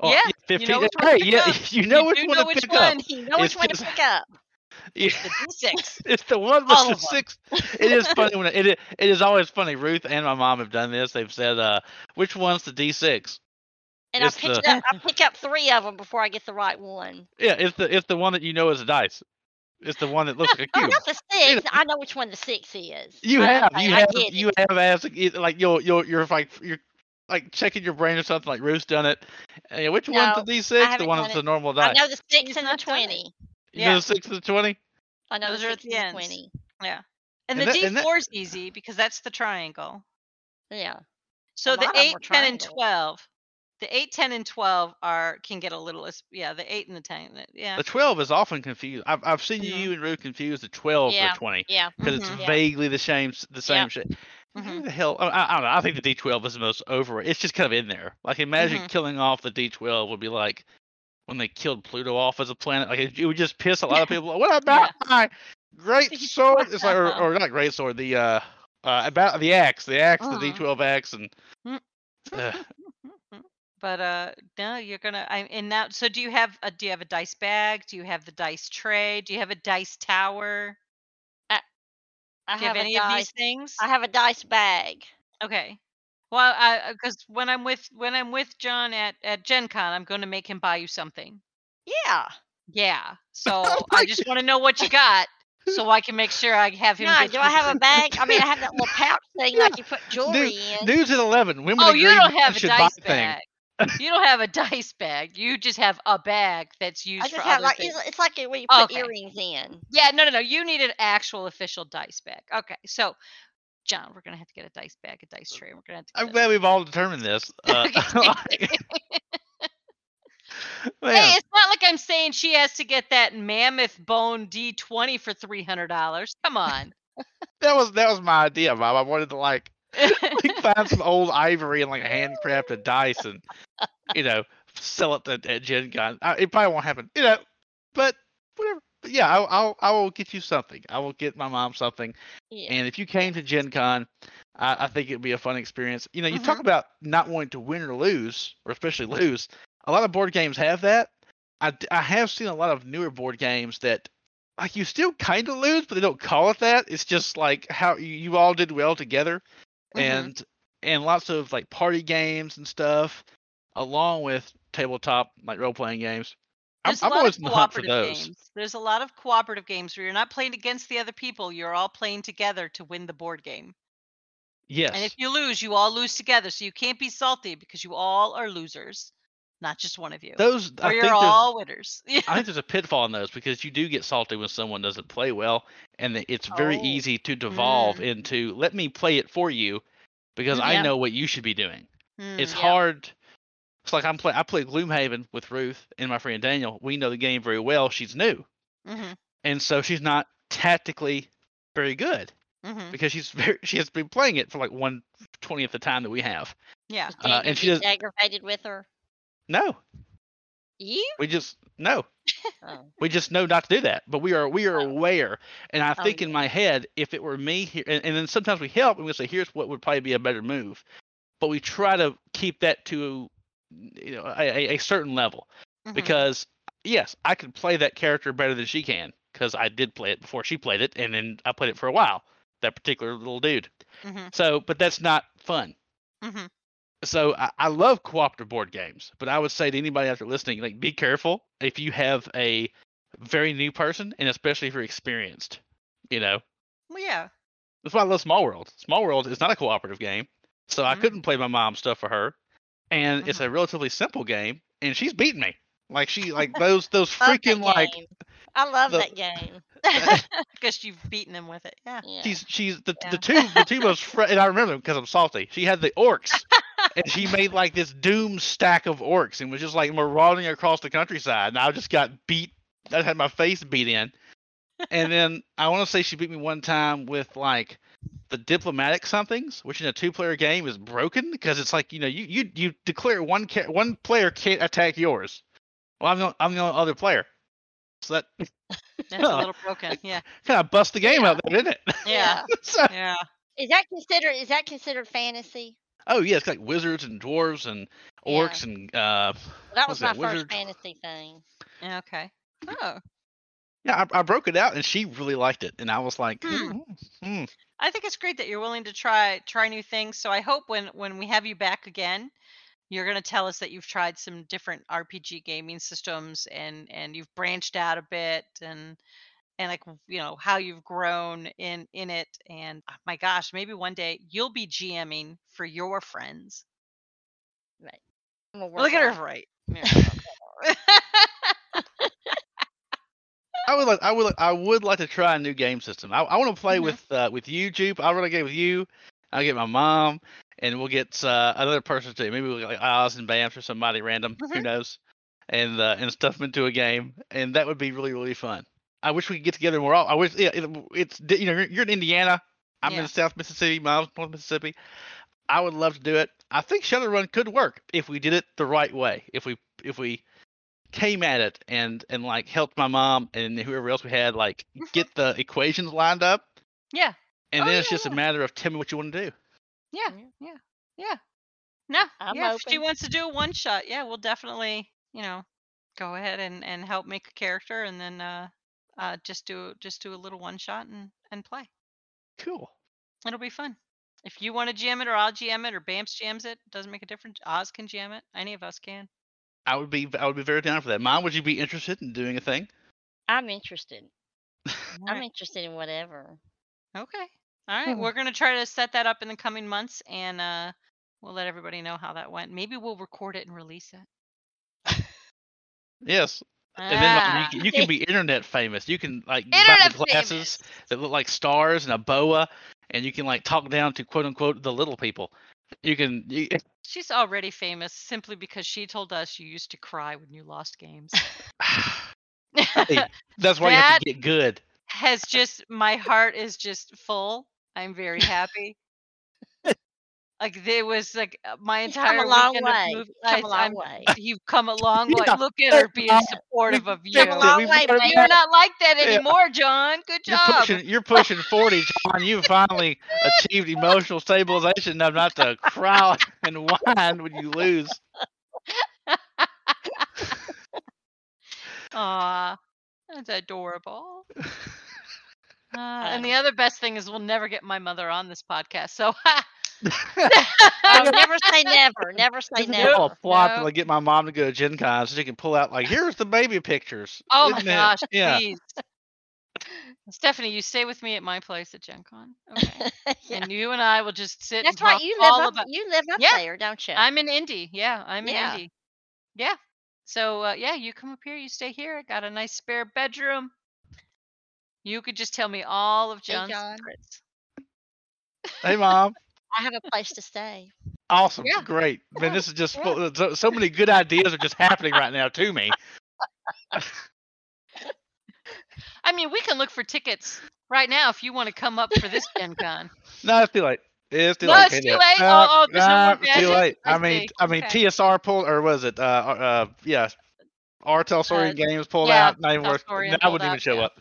[SPEAKER 2] Oh,
[SPEAKER 1] Yeah,
[SPEAKER 2] 15.
[SPEAKER 1] you know which one
[SPEAKER 2] hey,
[SPEAKER 1] to pick
[SPEAKER 2] yeah,
[SPEAKER 1] up. [LAUGHS]
[SPEAKER 2] you know
[SPEAKER 1] You
[SPEAKER 2] which one
[SPEAKER 1] know
[SPEAKER 2] to
[SPEAKER 1] which
[SPEAKER 2] pick
[SPEAKER 1] one.
[SPEAKER 2] up.
[SPEAKER 3] You know
[SPEAKER 2] It's
[SPEAKER 3] which one to pick up. [LAUGHS]
[SPEAKER 2] Yeah,
[SPEAKER 1] The d6.
[SPEAKER 2] it's the one with
[SPEAKER 1] All
[SPEAKER 2] the six. It is funny when [LAUGHS] it, it it is always funny. Ruth and my mom have done this. They've said, uh, which one's the D6?
[SPEAKER 3] And I pick
[SPEAKER 2] the-
[SPEAKER 3] up I pick up three of them before I get the right one.
[SPEAKER 2] Yeah, it's the it's the one that you know is a dice. It's the one that looks like a cube.
[SPEAKER 3] Oh,
[SPEAKER 2] cube.
[SPEAKER 3] not the six. I know which one the six is.
[SPEAKER 2] You have,
[SPEAKER 3] okay,
[SPEAKER 2] you
[SPEAKER 3] I
[SPEAKER 2] have, you
[SPEAKER 3] it.
[SPEAKER 2] have asked like you'll, you'll, you're like you're like checking your brain or something. Like Ruth's done it. Uh, which one's the
[SPEAKER 3] I
[SPEAKER 2] D6? The one
[SPEAKER 3] done
[SPEAKER 2] that's
[SPEAKER 3] it.
[SPEAKER 2] the normal
[SPEAKER 3] die.
[SPEAKER 2] I
[SPEAKER 3] know the six and the
[SPEAKER 1] not done
[SPEAKER 3] twenty.
[SPEAKER 2] You know
[SPEAKER 1] Yeah.
[SPEAKER 2] the six and the twenty.
[SPEAKER 3] I know
[SPEAKER 1] Those
[SPEAKER 3] the
[SPEAKER 1] are
[SPEAKER 3] six
[SPEAKER 1] the
[SPEAKER 3] and
[SPEAKER 1] ends.
[SPEAKER 3] the twenty.
[SPEAKER 1] Yeah.
[SPEAKER 2] And
[SPEAKER 1] And, the
[SPEAKER 2] that- and that-
[SPEAKER 1] D4 is easy because that's the triangle.
[SPEAKER 3] Yeah.
[SPEAKER 1] So
[SPEAKER 3] A
[SPEAKER 1] the
[SPEAKER 3] lot of 'em
[SPEAKER 1] 8, 10, and
[SPEAKER 3] triangles.
[SPEAKER 1] 12. The 8, 10, and 12 are can get a little as- yeah, the 8 and the 10. Yeah.
[SPEAKER 2] The twelve is often confused. I've I've seen
[SPEAKER 1] Mhm.
[SPEAKER 2] you and Ruth confuse the twelve
[SPEAKER 3] Yeah.
[SPEAKER 2] for twenty
[SPEAKER 3] Yeah.
[SPEAKER 2] because it's
[SPEAKER 1] Mhm.
[SPEAKER 3] Yeah.
[SPEAKER 2] vaguely the same the same
[SPEAKER 3] Yep.
[SPEAKER 2] shit. Who
[SPEAKER 1] Mhm.
[SPEAKER 2] the hell? I, I don't know. I think the D12 is the most over. It's just kind of in there. Like imagine
[SPEAKER 1] Mhm.
[SPEAKER 2] killing off the D12 would be like when they killed Pluto off as a planet. Like it, it would just piss a lot of [LAUGHS] people. What about my great [LAUGHS] sword? It's like or, or not great sword. The uh, uh about the axe, the axe,
[SPEAKER 1] Uh-huh.
[SPEAKER 2] the D12 axe, and uh,
[SPEAKER 1] But uh no, you're going to I and now so do you have a do you have a dice bag? Do you have the dice tray? Do you have a dice tower?
[SPEAKER 3] I
[SPEAKER 1] Do you have,
[SPEAKER 3] have,
[SPEAKER 1] any
[SPEAKER 3] a
[SPEAKER 1] of these things?
[SPEAKER 3] I have a dice bag.
[SPEAKER 1] Okay. Well, I because when I'm with when I'm with John at at Gen Con, I'm going to make him buy you something.
[SPEAKER 3] Yeah.
[SPEAKER 1] Yeah. [LAUGHS] So
[SPEAKER 2] Oh
[SPEAKER 1] I just want to know what you got. so I can make sure I have him.
[SPEAKER 3] No, do I have a bag? I mean, I have that little pouch thing [LAUGHS] like you put jewelry in.
[SPEAKER 2] News at eleven. Women
[SPEAKER 1] Oh, you don't have a dice bag. You don't have a dice bag. You just have a bag that's used
[SPEAKER 3] I
[SPEAKER 1] for
[SPEAKER 3] just have
[SPEAKER 1] other
[SPEAKER 3] like
[SPEAKER 1] things.
[SPEAKER 3] it's, it's like where you put
[SPEAKER 1] Okay.
[SPEAKER 3] earrings in.
[SPEAKER 1] Yeah, no, no, no. You need an actual official dice bag. Okay, so John, we're gonna have to get a dice bag, a dice tray. and We're gonna have to.
[SPEAKER 2] I'm
[SPEAKER 1] get
[SPEAKER 2] glad we've all determined this. [LAUGHS] Uh, [LAUGHS] [LAUGHS] Man,
[SPEAKER 1] Hey, it's not like I'm saying she has to get that mammoth bone D20 for three hundred dollars. Come on.
[SPEAKER 2] that was that was my idea, Bob. I wanted to like [LAUGHS] like find some old ivory and like handcrafted dice and you know sell it at, at Gen Con. I, it probably won't happen, you know, but whatever. But yeah, I'll, I'll I will get you something. I will get my mom something.
[SPEAKER 3] Yeah.
[SPEAKER 2] And if you came to Gen Con, I, I think it'd be a fun experience. You know, you
[SPEAKER 1] Mm-hmm.
[SPEAKER 2] talk about not wanting to win or lose, or especially lose. A lot of board games have that. I, I have seen a lot of newer board games that, like, you still kind of lose, but they don't call it that. It's just like how you, you all did well together,
[SPEAKER 1] Mhm.
[SPEAKER 2] and and lots of like party games and stuff, along with tabletop like role playing games. I'm,
[SPEAKER 1] There's a
[SPEAKER 2] I'm always
[SPEAKER 1] of
[SPEAKER 2] in the hunt for those.
[SPEAKER 1] games. There's a lot of cooperative games where you're not playing against the other people. You're all playing together to win the board game.
[SPEAKER 2] Yes.
[SPEAKER 1] And if you lose, you all lose together. So you can't be salty because you all are losers, not just one of you.
[SPEAKER 2] those I
[SPEAKER 1] or
[SPEAKER 2] think
[SPEAKER 1] you're
[SPEAKER 2] there's-
[SPEAKER 1] all winners. [LAUGHS]
[SPEAKER 2] I think there's a pitfall in those because you do get salty when someone doesn't play well, and it's very
[SPEAKER 3] Oh.
[SPEAKER 2] easy to devolve
[SPEAKER 1] Mm.
[SPEAKER 2] into let me play it for you because I know what you should be doing. It's
[SPEAKER 1] Hmm,
[SPEAKER 3] Yeah.
[SPEAKER 2] hard. It's like I'm play. I play Gloomhaven with Ruth and my friend Daniel. We know the game very well. She's new,
[SPEAKER 1] hmm
[SPEAKER 2] and so she's not tactically very good
[SPEAKER 1] hmm
[SPEAKER 2] because she's [LAUGHS] very she has been playing it for like one twentieth the time that we have.
[SPEAKER 1] Yeah.
[SPEAKER 2] Uh, and she
[SPEAKER 3] get
[SPEAKER 2] does-
[SPEAKER 3] aggravated with her.
[SPEAKER 2] No,
[SPEAKER 3] You?
[SPEAKER 2] we just no.
[SPEAKER 3] Oh.
[SPEAKER 2] We just know not to do that, but we are we are
[SPEAKER 3] Oh.
[SPEAKER 2] aware. And I
[SPEAKER 3] Oh,
[SPEAKER 2] think in my head, if it were me here, and, and then sometimes we help and we say, "Here's what would probably be a better move," but we try to keep that to you know a, a- certain level
[SPEAKER 1] mhm.
[SPEAKER 2] because yes, I could play that character better than she can because I did play it before she played it, and then I played it for a while. That particular little dude.
[SPEAKER 1] Mhm.
[SPEAKER 2] So, but that's not fun.
[SPEAKER 1] Mhm.
[SPEAKER 2] So I, I love cooperative board games, but I would say to anybody out there listening, like be careful if you have a very new person, and especially if you're experienced. You know,
[SPEAKER 1] Well, yeah.
[SPEAKER 2] that's why I love Small World. Small World is not a cooperative game, so I
[SPEAKER 1] Mhm.
[SPEAKER 2] couldn't play my mom's stuff for her, and it's a relatively simple game, and she's beating me. Like she like [LAUGHS] those those freaking like.
[SPEAKER 3] I love
[SPEAKER 2] the-
[SPEAKER 3] that game. [LAUGHS] [LAUGHS]
[SPEAKER 1] Because you've beaten him with it. Yeah.
[SPEAKER 3] Yeah.
[SPEAKER 2] she's she's the
[SPEAKER 1] Yeah.
[SPEAKER 2] the two the two most fr- and I remember them because I'm salty. She had the orcs. And she made like this doom stack of orcs and was just like marauding across the countryside. And I just got beat. I had my face beat in. And then I want to say she beat me one time with like the diplomatic somethings, which in a two-player game is broken because it's like you know you you you declare one ca- one player can't attack yours. Well, I'm the I'm the only other player, so that [LAUGHS]
[SPEAKER 1] That's a little broken. [LAUGHS] Yeah.
[SPEAKER 2] kind of bust the game
[SPEAKER 3] Yeah.
[SPEAKER 2] out there, didn't it?
[SPEAKER 1] Yeah. [LAUGHS]
[SPEAKER 2] So-
[SPEAKER 1] Yeah.
[SPEAKER 3] Is that considered? Is that considered fantasy?
[SPEAKER 2] Oh yeah, it's like wizards and dwarves and
[SPEAKER 3] Yeah.
[SPEAKER 2] orcs and uh
[SPEAKER 3] That was my
[SPEAKER 2] that,
[SPEAKER 3] first
[SPEAKER 2] wizard?
[SPEAKER 3] fantasy thing.
[SPEAKER 1] Okay. Oh.
[SPEAKER 2] yeah. I, I broke it out and she really liked it, and I was like,
[SPEAKER 1] Hmm.
[SPEAKER 2] "Hmm, hmm."
[SPEAKER 1] I think it's great that you're willing to try try new things. So I hope when when we have you back again, you're going to tell us that you've tried some different RPG gaming systems and and you've branched out a bit and and like you know how you've grown in in it and oh my gosh, maybe one day you'll be GMing for your friends.
[SPEAKER 3] I'm
[SPEAKER 1] Look at her right. [LAUGHS]
[SPEAKER 2] I would like, I would, I would like to try a new game system. I, I want to [LAUGHS] play
[SPEAKER 1] Mhm.
[SPEAKER 2] with uh, with you, Jupe. I'll run a game with you. I'll get my mom, and we'll get uh, another person too. Maybe we'll get like Oz and Bams or somebody random. Who
[SPEAKER 1] Mhm.
[SPEAKER 2] knows? And uh, and stuff them into a game, and that would be really really fun. I wish we could get together more. often. I wish, yeah, it, it's you know you're, you're in Indiana. I'm
[SPEAKER 1] Yeah.
[SPEAKER 2] in South Mississippi. Mom's North Mississippi. I would love to do it. I think Shadowrun could work if we did it the right way. If we if we came at it and and like helped my mom and whoever else we had like
[SPEAKER 1] Mhm.
[SPEAKER 2] get the equations lined up,
[SPEAKER 1] yeah.
[SPEAKER 2] and
[SPEAKER 1] Oh,
[SPEAKER 2] then it's
[SPEAKER 1] yeah,
[SPEAKER 2] just a matter of tell me what you want to do.
[SPEAKER 1] Yeah.
[SPEAKER 3] Yeah.
[SPEAKER 1] Yeah. Yeah. No.
[SPEAKER 3] I'm
[SPEAKER 1] yeah. If she wants to do a one shot, yeah, we'll definitely, you know, go ahead and and help make a character and then uh uh just do just do a little one shot and and play.
[SPEAKER 2] Cool.
[SPEAKER 1] It'll be fun. If you want to jam it or I'll jam it or Bamps jams it, doesn't make a difference. Oz can jam it. Any of us can.
[SPEAKER 2] I would be I would be very down for that. Mom, would you be interested in doing a thing?
[SPEAKER 3] I'm interested. [LAUGHS] I'm
[SPEAKER 1] Alright.
[SPEAKER 3] interested in whatever.
[SPEAKER 1] Okay. All right.
[SPEAKER 3] Hmm.
[SPEAKER 1] We're gonna try to set that up in the coming months, and uh, we'll let everybody know how that went. Maybe we'll record it and release it. [LAUGHS]
[SPEAKER 2] Yes. And then like,
[SPEAKER 1] Ah,
[SPEAKER 2] you, can, you can be internet famous. You can like buy
[SPEAKER 1] internet
[SPEAKER 2] the glasses
[SPEAKER 1] famous.
[SPEAKER 2] that look like stars and a boa, and you can like talk down to quote unquote the little people. You can. You, [LAUGHS]
[SPEAKER 1] She's already famous simply because she told us you used to cry when you lost games. [SIGHS]
[SPEAKER 2] Hey, that's why you have to get good.
[SPEAKER 1] Has just my heart is just full. I'm very happy. Like there was like uh, my
[SPEAKER 3] You've come
[SPEAKER 1] entire
[SPEAKER 3] a long
[SPEAKER 1] weekend of
[SPEAKER 3] way.
[SPEAKER 1] movie-
[SPEAKER 3] Come
[SPEAKER 1] I-
[SPEAKER 3] a long way. [LAUGHS]
[SPEAKER 1] You've come a long way.
[SPEAKER 2] Yeah,
[SPEAKER 1] Look at her being supportive of you.
[SPEAKER 3] Come a long way,
[SPEAKER 2] got it
[SPEAKER 3] man.
[SPEAKER 1] You're not like that
[SPEAKER 2] Yeah.
[SPEAKER 1] anymore, John. Good
[SPEAKER 2] You're
[SPEAKER 1] job.
[SPEAKER 2] pushing. You're pushing forty, John. You finally achieved emotional stabilization enough not to cry [LAUGHS] and whine when you lose. [LAUGHS]
[SPEAKER 1] Aw, that's adorable. Uh, and the other best thing is we'll never get my mother on this podcast. So [LAUGHS]
[SPEAKER 3] Oh, never say never. Never say
[SPEAKER 2] This
[SPEAKER 3] never.
[SPEAKER 2] all a plot to
[SPEAKER 1] No.
[SPEAKER 2] like, get my mom to go to Gen Con so she can pull out like, here's the baby pictures.
[SPEAKER 1] Oh my
[SPEAKER 2] Isn't it?
[SPEAKER 1] gosh,
[SPEAKER 2] Yeah.
[SPEAKER 1] please. Stephanie, you stay with me at my place at Gen Con. Okay. [LAUGHS]
[SPEAKER 3] Yeah.
[SPEAKER 1] And you and I will just sit
[SPEAKER 3] That's
[SPEAKER 1] and
[SPEAKER 3] right.
[SPEAKER 1] talk
[SPEAKER 3] You live
[SPEAKER 1] all
[SPEAKER 3] up.
[SPEAKER 1] about
[SPEAKER 3] You live up
[SPEAKER 1] Yeah.
[SPEAKER 3] there, don't you?
[SPEAKER 1] I'm in Indy. Yeah, I'm
[SPEAKER 3] Yeah.
[SPEAKER 1] in Indy. Yeah. So uh, yeah, you come up here, you stay here. I got a nice spare bedroom. You could just tell me all of
[SPEAKER 3] Hey,
[SPEAKER 1] John's
[SPEAKER 3] John.
[SPEAKER 1] secrets.
[SPEAKER 2] Hey, mom.
[SPEAKER 3] I have a place to stay.
[SPEAKER 2] Awesome.
[SPEAKER 1] Yeah.
[SPEAKER 2] Great. Man, this is just
[SPEAKER 1] Yeah.
[SPEAKER 2] so, so many good ideas are just happening right now to me. [LAUGHS]
[SPEAKER 1] I mean, we can look for tickets right now if you want to come up for this Gen Con.
[SPEAKER 2] No, it's too late. It's too
[SPEAKER 1] No,
[SPEAKER 2] late.
[SPEAKER 1] it's too late?
[SPEAKER 2] No,
[SPEAKER 1] Oh, oh, there's no
[SPEAKER 2] too late.
[SPEAKER 1] I
[SPEAKER 2] mean. I mean,
[SPEAKER 1] Okay.
[SPEAKER 2] TSR pulled, or was it? Uh, uh, yeah, Artel Sorian
[SPEAKER 1] Uh,
[SPEAKER 2] Games pulled
[SPEAKER 1] yeah,
[SPEAKER 2] out. Not even worth. I wouldn't even show
[SPEAKER 1] yeah.
[SPEAKER 2] up.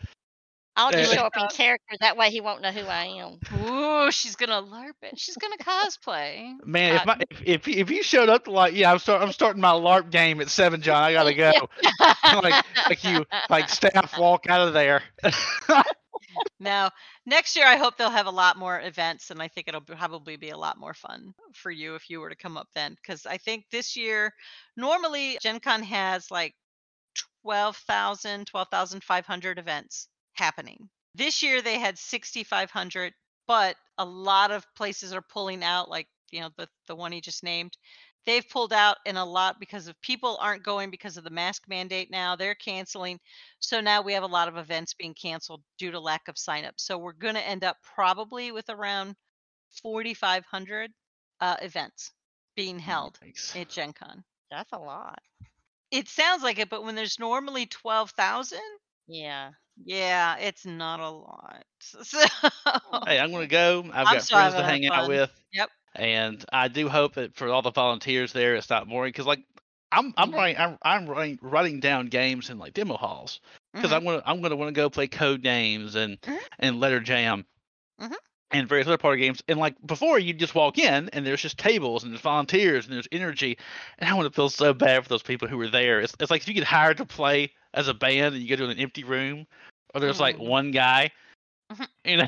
[SPEAKER 3] I'll just show up in character. That way he won't know who I am.
[SPEAKER 1] Ooh, she's gonna LARP it. She's gonna cosplay.
[SPEAKER 2] Man, if
[SPEAKER 1] Uh,
[SPEAKER 2] my if, if if you showed up to like, yeah, I'm start I'm starting my LARP game at seven, John. I gotta go. [LAUGHS] like like you like [LAUGHS] staff walk out of there. [LAUGHS]
[SPEAKER 1] Now, next year, I hope they'll have a lot more events, and I think it'll probably be a lot more fun for you if you were to come up then. Because I think this year, normally Gen Con has like 12,000, 12,500 events happening. This year, they had 6,500, but a lot of places are pulling out, like, you know, the, the one he just named. They've pulled out in a lot because of people aren't going because of the mask mandate now. They're canceling. So now we have a lot of events being canceled due to lack of signups. So we're going to end up probably with around 4,500 uh, events being held
[SPEAKER 2] Yikes.
[SPEAKER 1] at Gen Con.
[SPEAKER 3] That's a lot.
[SPEAKER 1] It sounds like it, but when there's normally 12,000,
[SPEAKER 3] Yeah.
[SPEAKER 1] Yeah, it's not a lot. [LAUGHS] So,
[SPEAKER 2] Hey, I'm gonna [LAUGHS] go. I've
[SPEAKER 1] I'm
[SPEAKER 2] got friends to hang out with.
[SPEAKER 1] Yep.
[SPEAKER 2] And I do hope that for all the volunteers there, it's not boring. Because like, I'm I'm writing I'm I'm writing, writing down games in like demo halls. Because
[SPEAKER 1] Mhm.
[SPEAKER 2] I'm gonna I'm gonna want to go play Codenames and
[SPEAKER 1] Mhm.
[SPEAKER 2] and letter jam. And various other party games, and like before, you just walk in and there's just tables and there's volunteers and there's energy, and I want to feel so bad for those people who were there. It's, it's like if you get hired to play as a band and you go to an empty room, or there's like
[SPEAKER 1] Mhm.
[SPEAKER 2] one guy,
[SPEAKER 1] Mhm. [LAUGHS]
[SPEAKER 2] you know,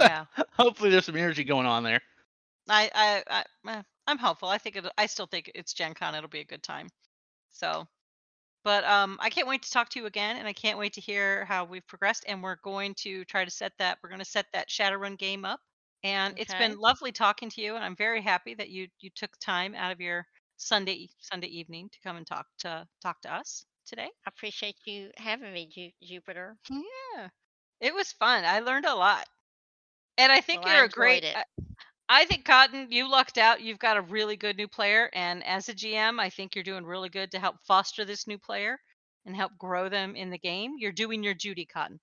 [SPEAKER 1] yeah. [LAUGHS]
[SPEAKER 2] hopefully there's some energy going on there.
[SPEAKER 1] I, I, I, eh, I'm hopeful. I think it. I still think it's Gen Con. It'll be a good time. So, but um, I can't wait to talk to you again, and I can't wait to hear how we've progressed. And we're going to try to set that. We're going to set that Shadowrun game up. And it's been lovely talking to you, and I'm very happy that you you took time out of your Sunday Sunday evening to come and talk to talk to us today.
[SPEAKER 3] I appreciate you having me, Ju- Jupiter.
[SPEAKER 1] Yeah, it was fun. I learned a lot, and I think
[SPEAKER 3] Well,
[SPEAKER 1] you're a great. I, I think Cotton, you lucked out. You've got a really good new player, and as a GM, I think you're doing really good to help foster this new player and help grow them in the game. You're doing your duty, Cotton.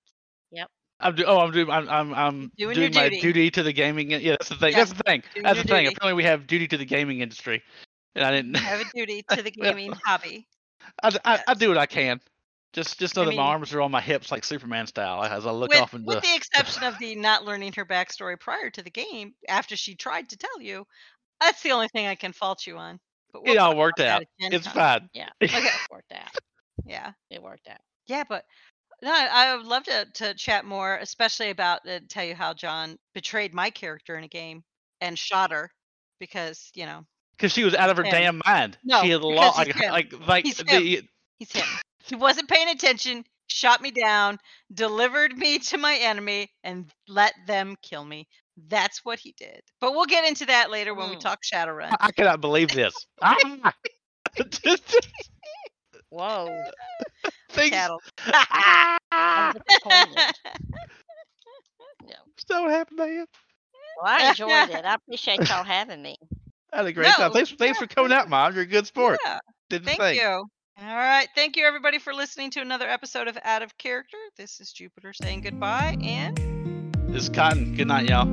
[SPEAKER 1] Yep.
[SPEAKER 2] I'm do- oh, I'm doing. I'm I'm, I'm
[SPEAKER 1] Doing
[SPEAKER 2] doing, my
[SPEAKER 1] duty.
[SPEAKER 2] duty to the gaming. in- Yeah, that's the thing.
[SPEAKER 1] Yeah,
[SPEAKER 2] That's the thing.
[SPEAKER 1] doing
[SPEAKER 2] That's
[SPEAKER 1] your
[SPEAKER 2] the thing.
[SPEAKER 1] duty.
[SPEAKER 2] Apparently, we have duty to the gaming industry, and I didn't.
[SPEAKER 1] Have a duty [LAUGHS] to the
[SPEAKER 2] Well,
[SPEAKER 1] gaming hobby.
[SPEAKER 2] I, I, I do what I can. Just just know
[SPEAKER 1] I
[SPEAKER 2] that
[SPEAKER 1] mean-
[SPEAKER 2] my arms are on my hips like Superman style as I look
[SPEAKER 1] With,
[SPEAKER 2] off into.
[SPEAKER 1] with the exception of the not learning her backstory prior to the game, after she tried to tell you, that's the only thing I can fault you on. But we'll
[SPEAKER 2] it all worked out.
[SPEAKER 1] that at Gen
[SPEAKER 2] It's
[SPEAKER 1] Con.
[SPEAKER 2] fine.
[SPEAKER 3] Yeah. [LAUGHS]
[SPEAKER 1] Okay.
[SPEAKER 3] It worked out.
[SPEAKER 1] Yeah.
[SPEAKER 3] It worked out.
[SPEAKER 1] Yeah, but no, I I would love to to chat more, especially about uh, tell you how John betrayed my character in a game and shot her because you know
[SPEAKER 2] Because she was out of her
[SPEAKER 1] Him.
[SPEAKER 2] damn mind.
[SPEAKER 1] No,
[SPEAKER 2] she had
[SPEAKER 1] because
[SPEAKER 2] lost like like like
[SPEAKER 1] He's
[SPEAKER 2] the
[SPEAKER 1] he's him. He wasn't paying attention. shot me down, delivered me to my enemy, and let them kill me. That's what he did. But we'll get into that later when we
[SPEAKER 3] Mm.
[SPEAKER 1] talk Shadowrun.
[SPEAKER 2] I cannot believe [LAUGHS] this. Ah!
[SPEAKER 3] Whoa. [LAUGHS]
[SPEAKER 2] Things
[SPEAKER 1] Cattle. [LAUGHS]
[SPEAKER 3] I'm
[SPEAKER 2] so happy, man.
[SPEAKER 3] Well, I enjoyed it. I appreciate y'all having me.
[SPEAKER 2] I had a great
[SPEAKER 1] No,
[SPEAKER 2] time. Thanks, thanks for coming out, Mom. You're a good sport.
[SPEAKER 1] Yeah.
[SPEAKER 2] Did the
[SPEAKER 1] Thank
[SPEAKER 2] thing.
[SPEAKER 1] you. All right. Thank you, everybody, for listening to another episode of Out of Character. This is Jupiter saying goodbye, and
[SPEAKER 2] This is Cotton. Good night, y'all.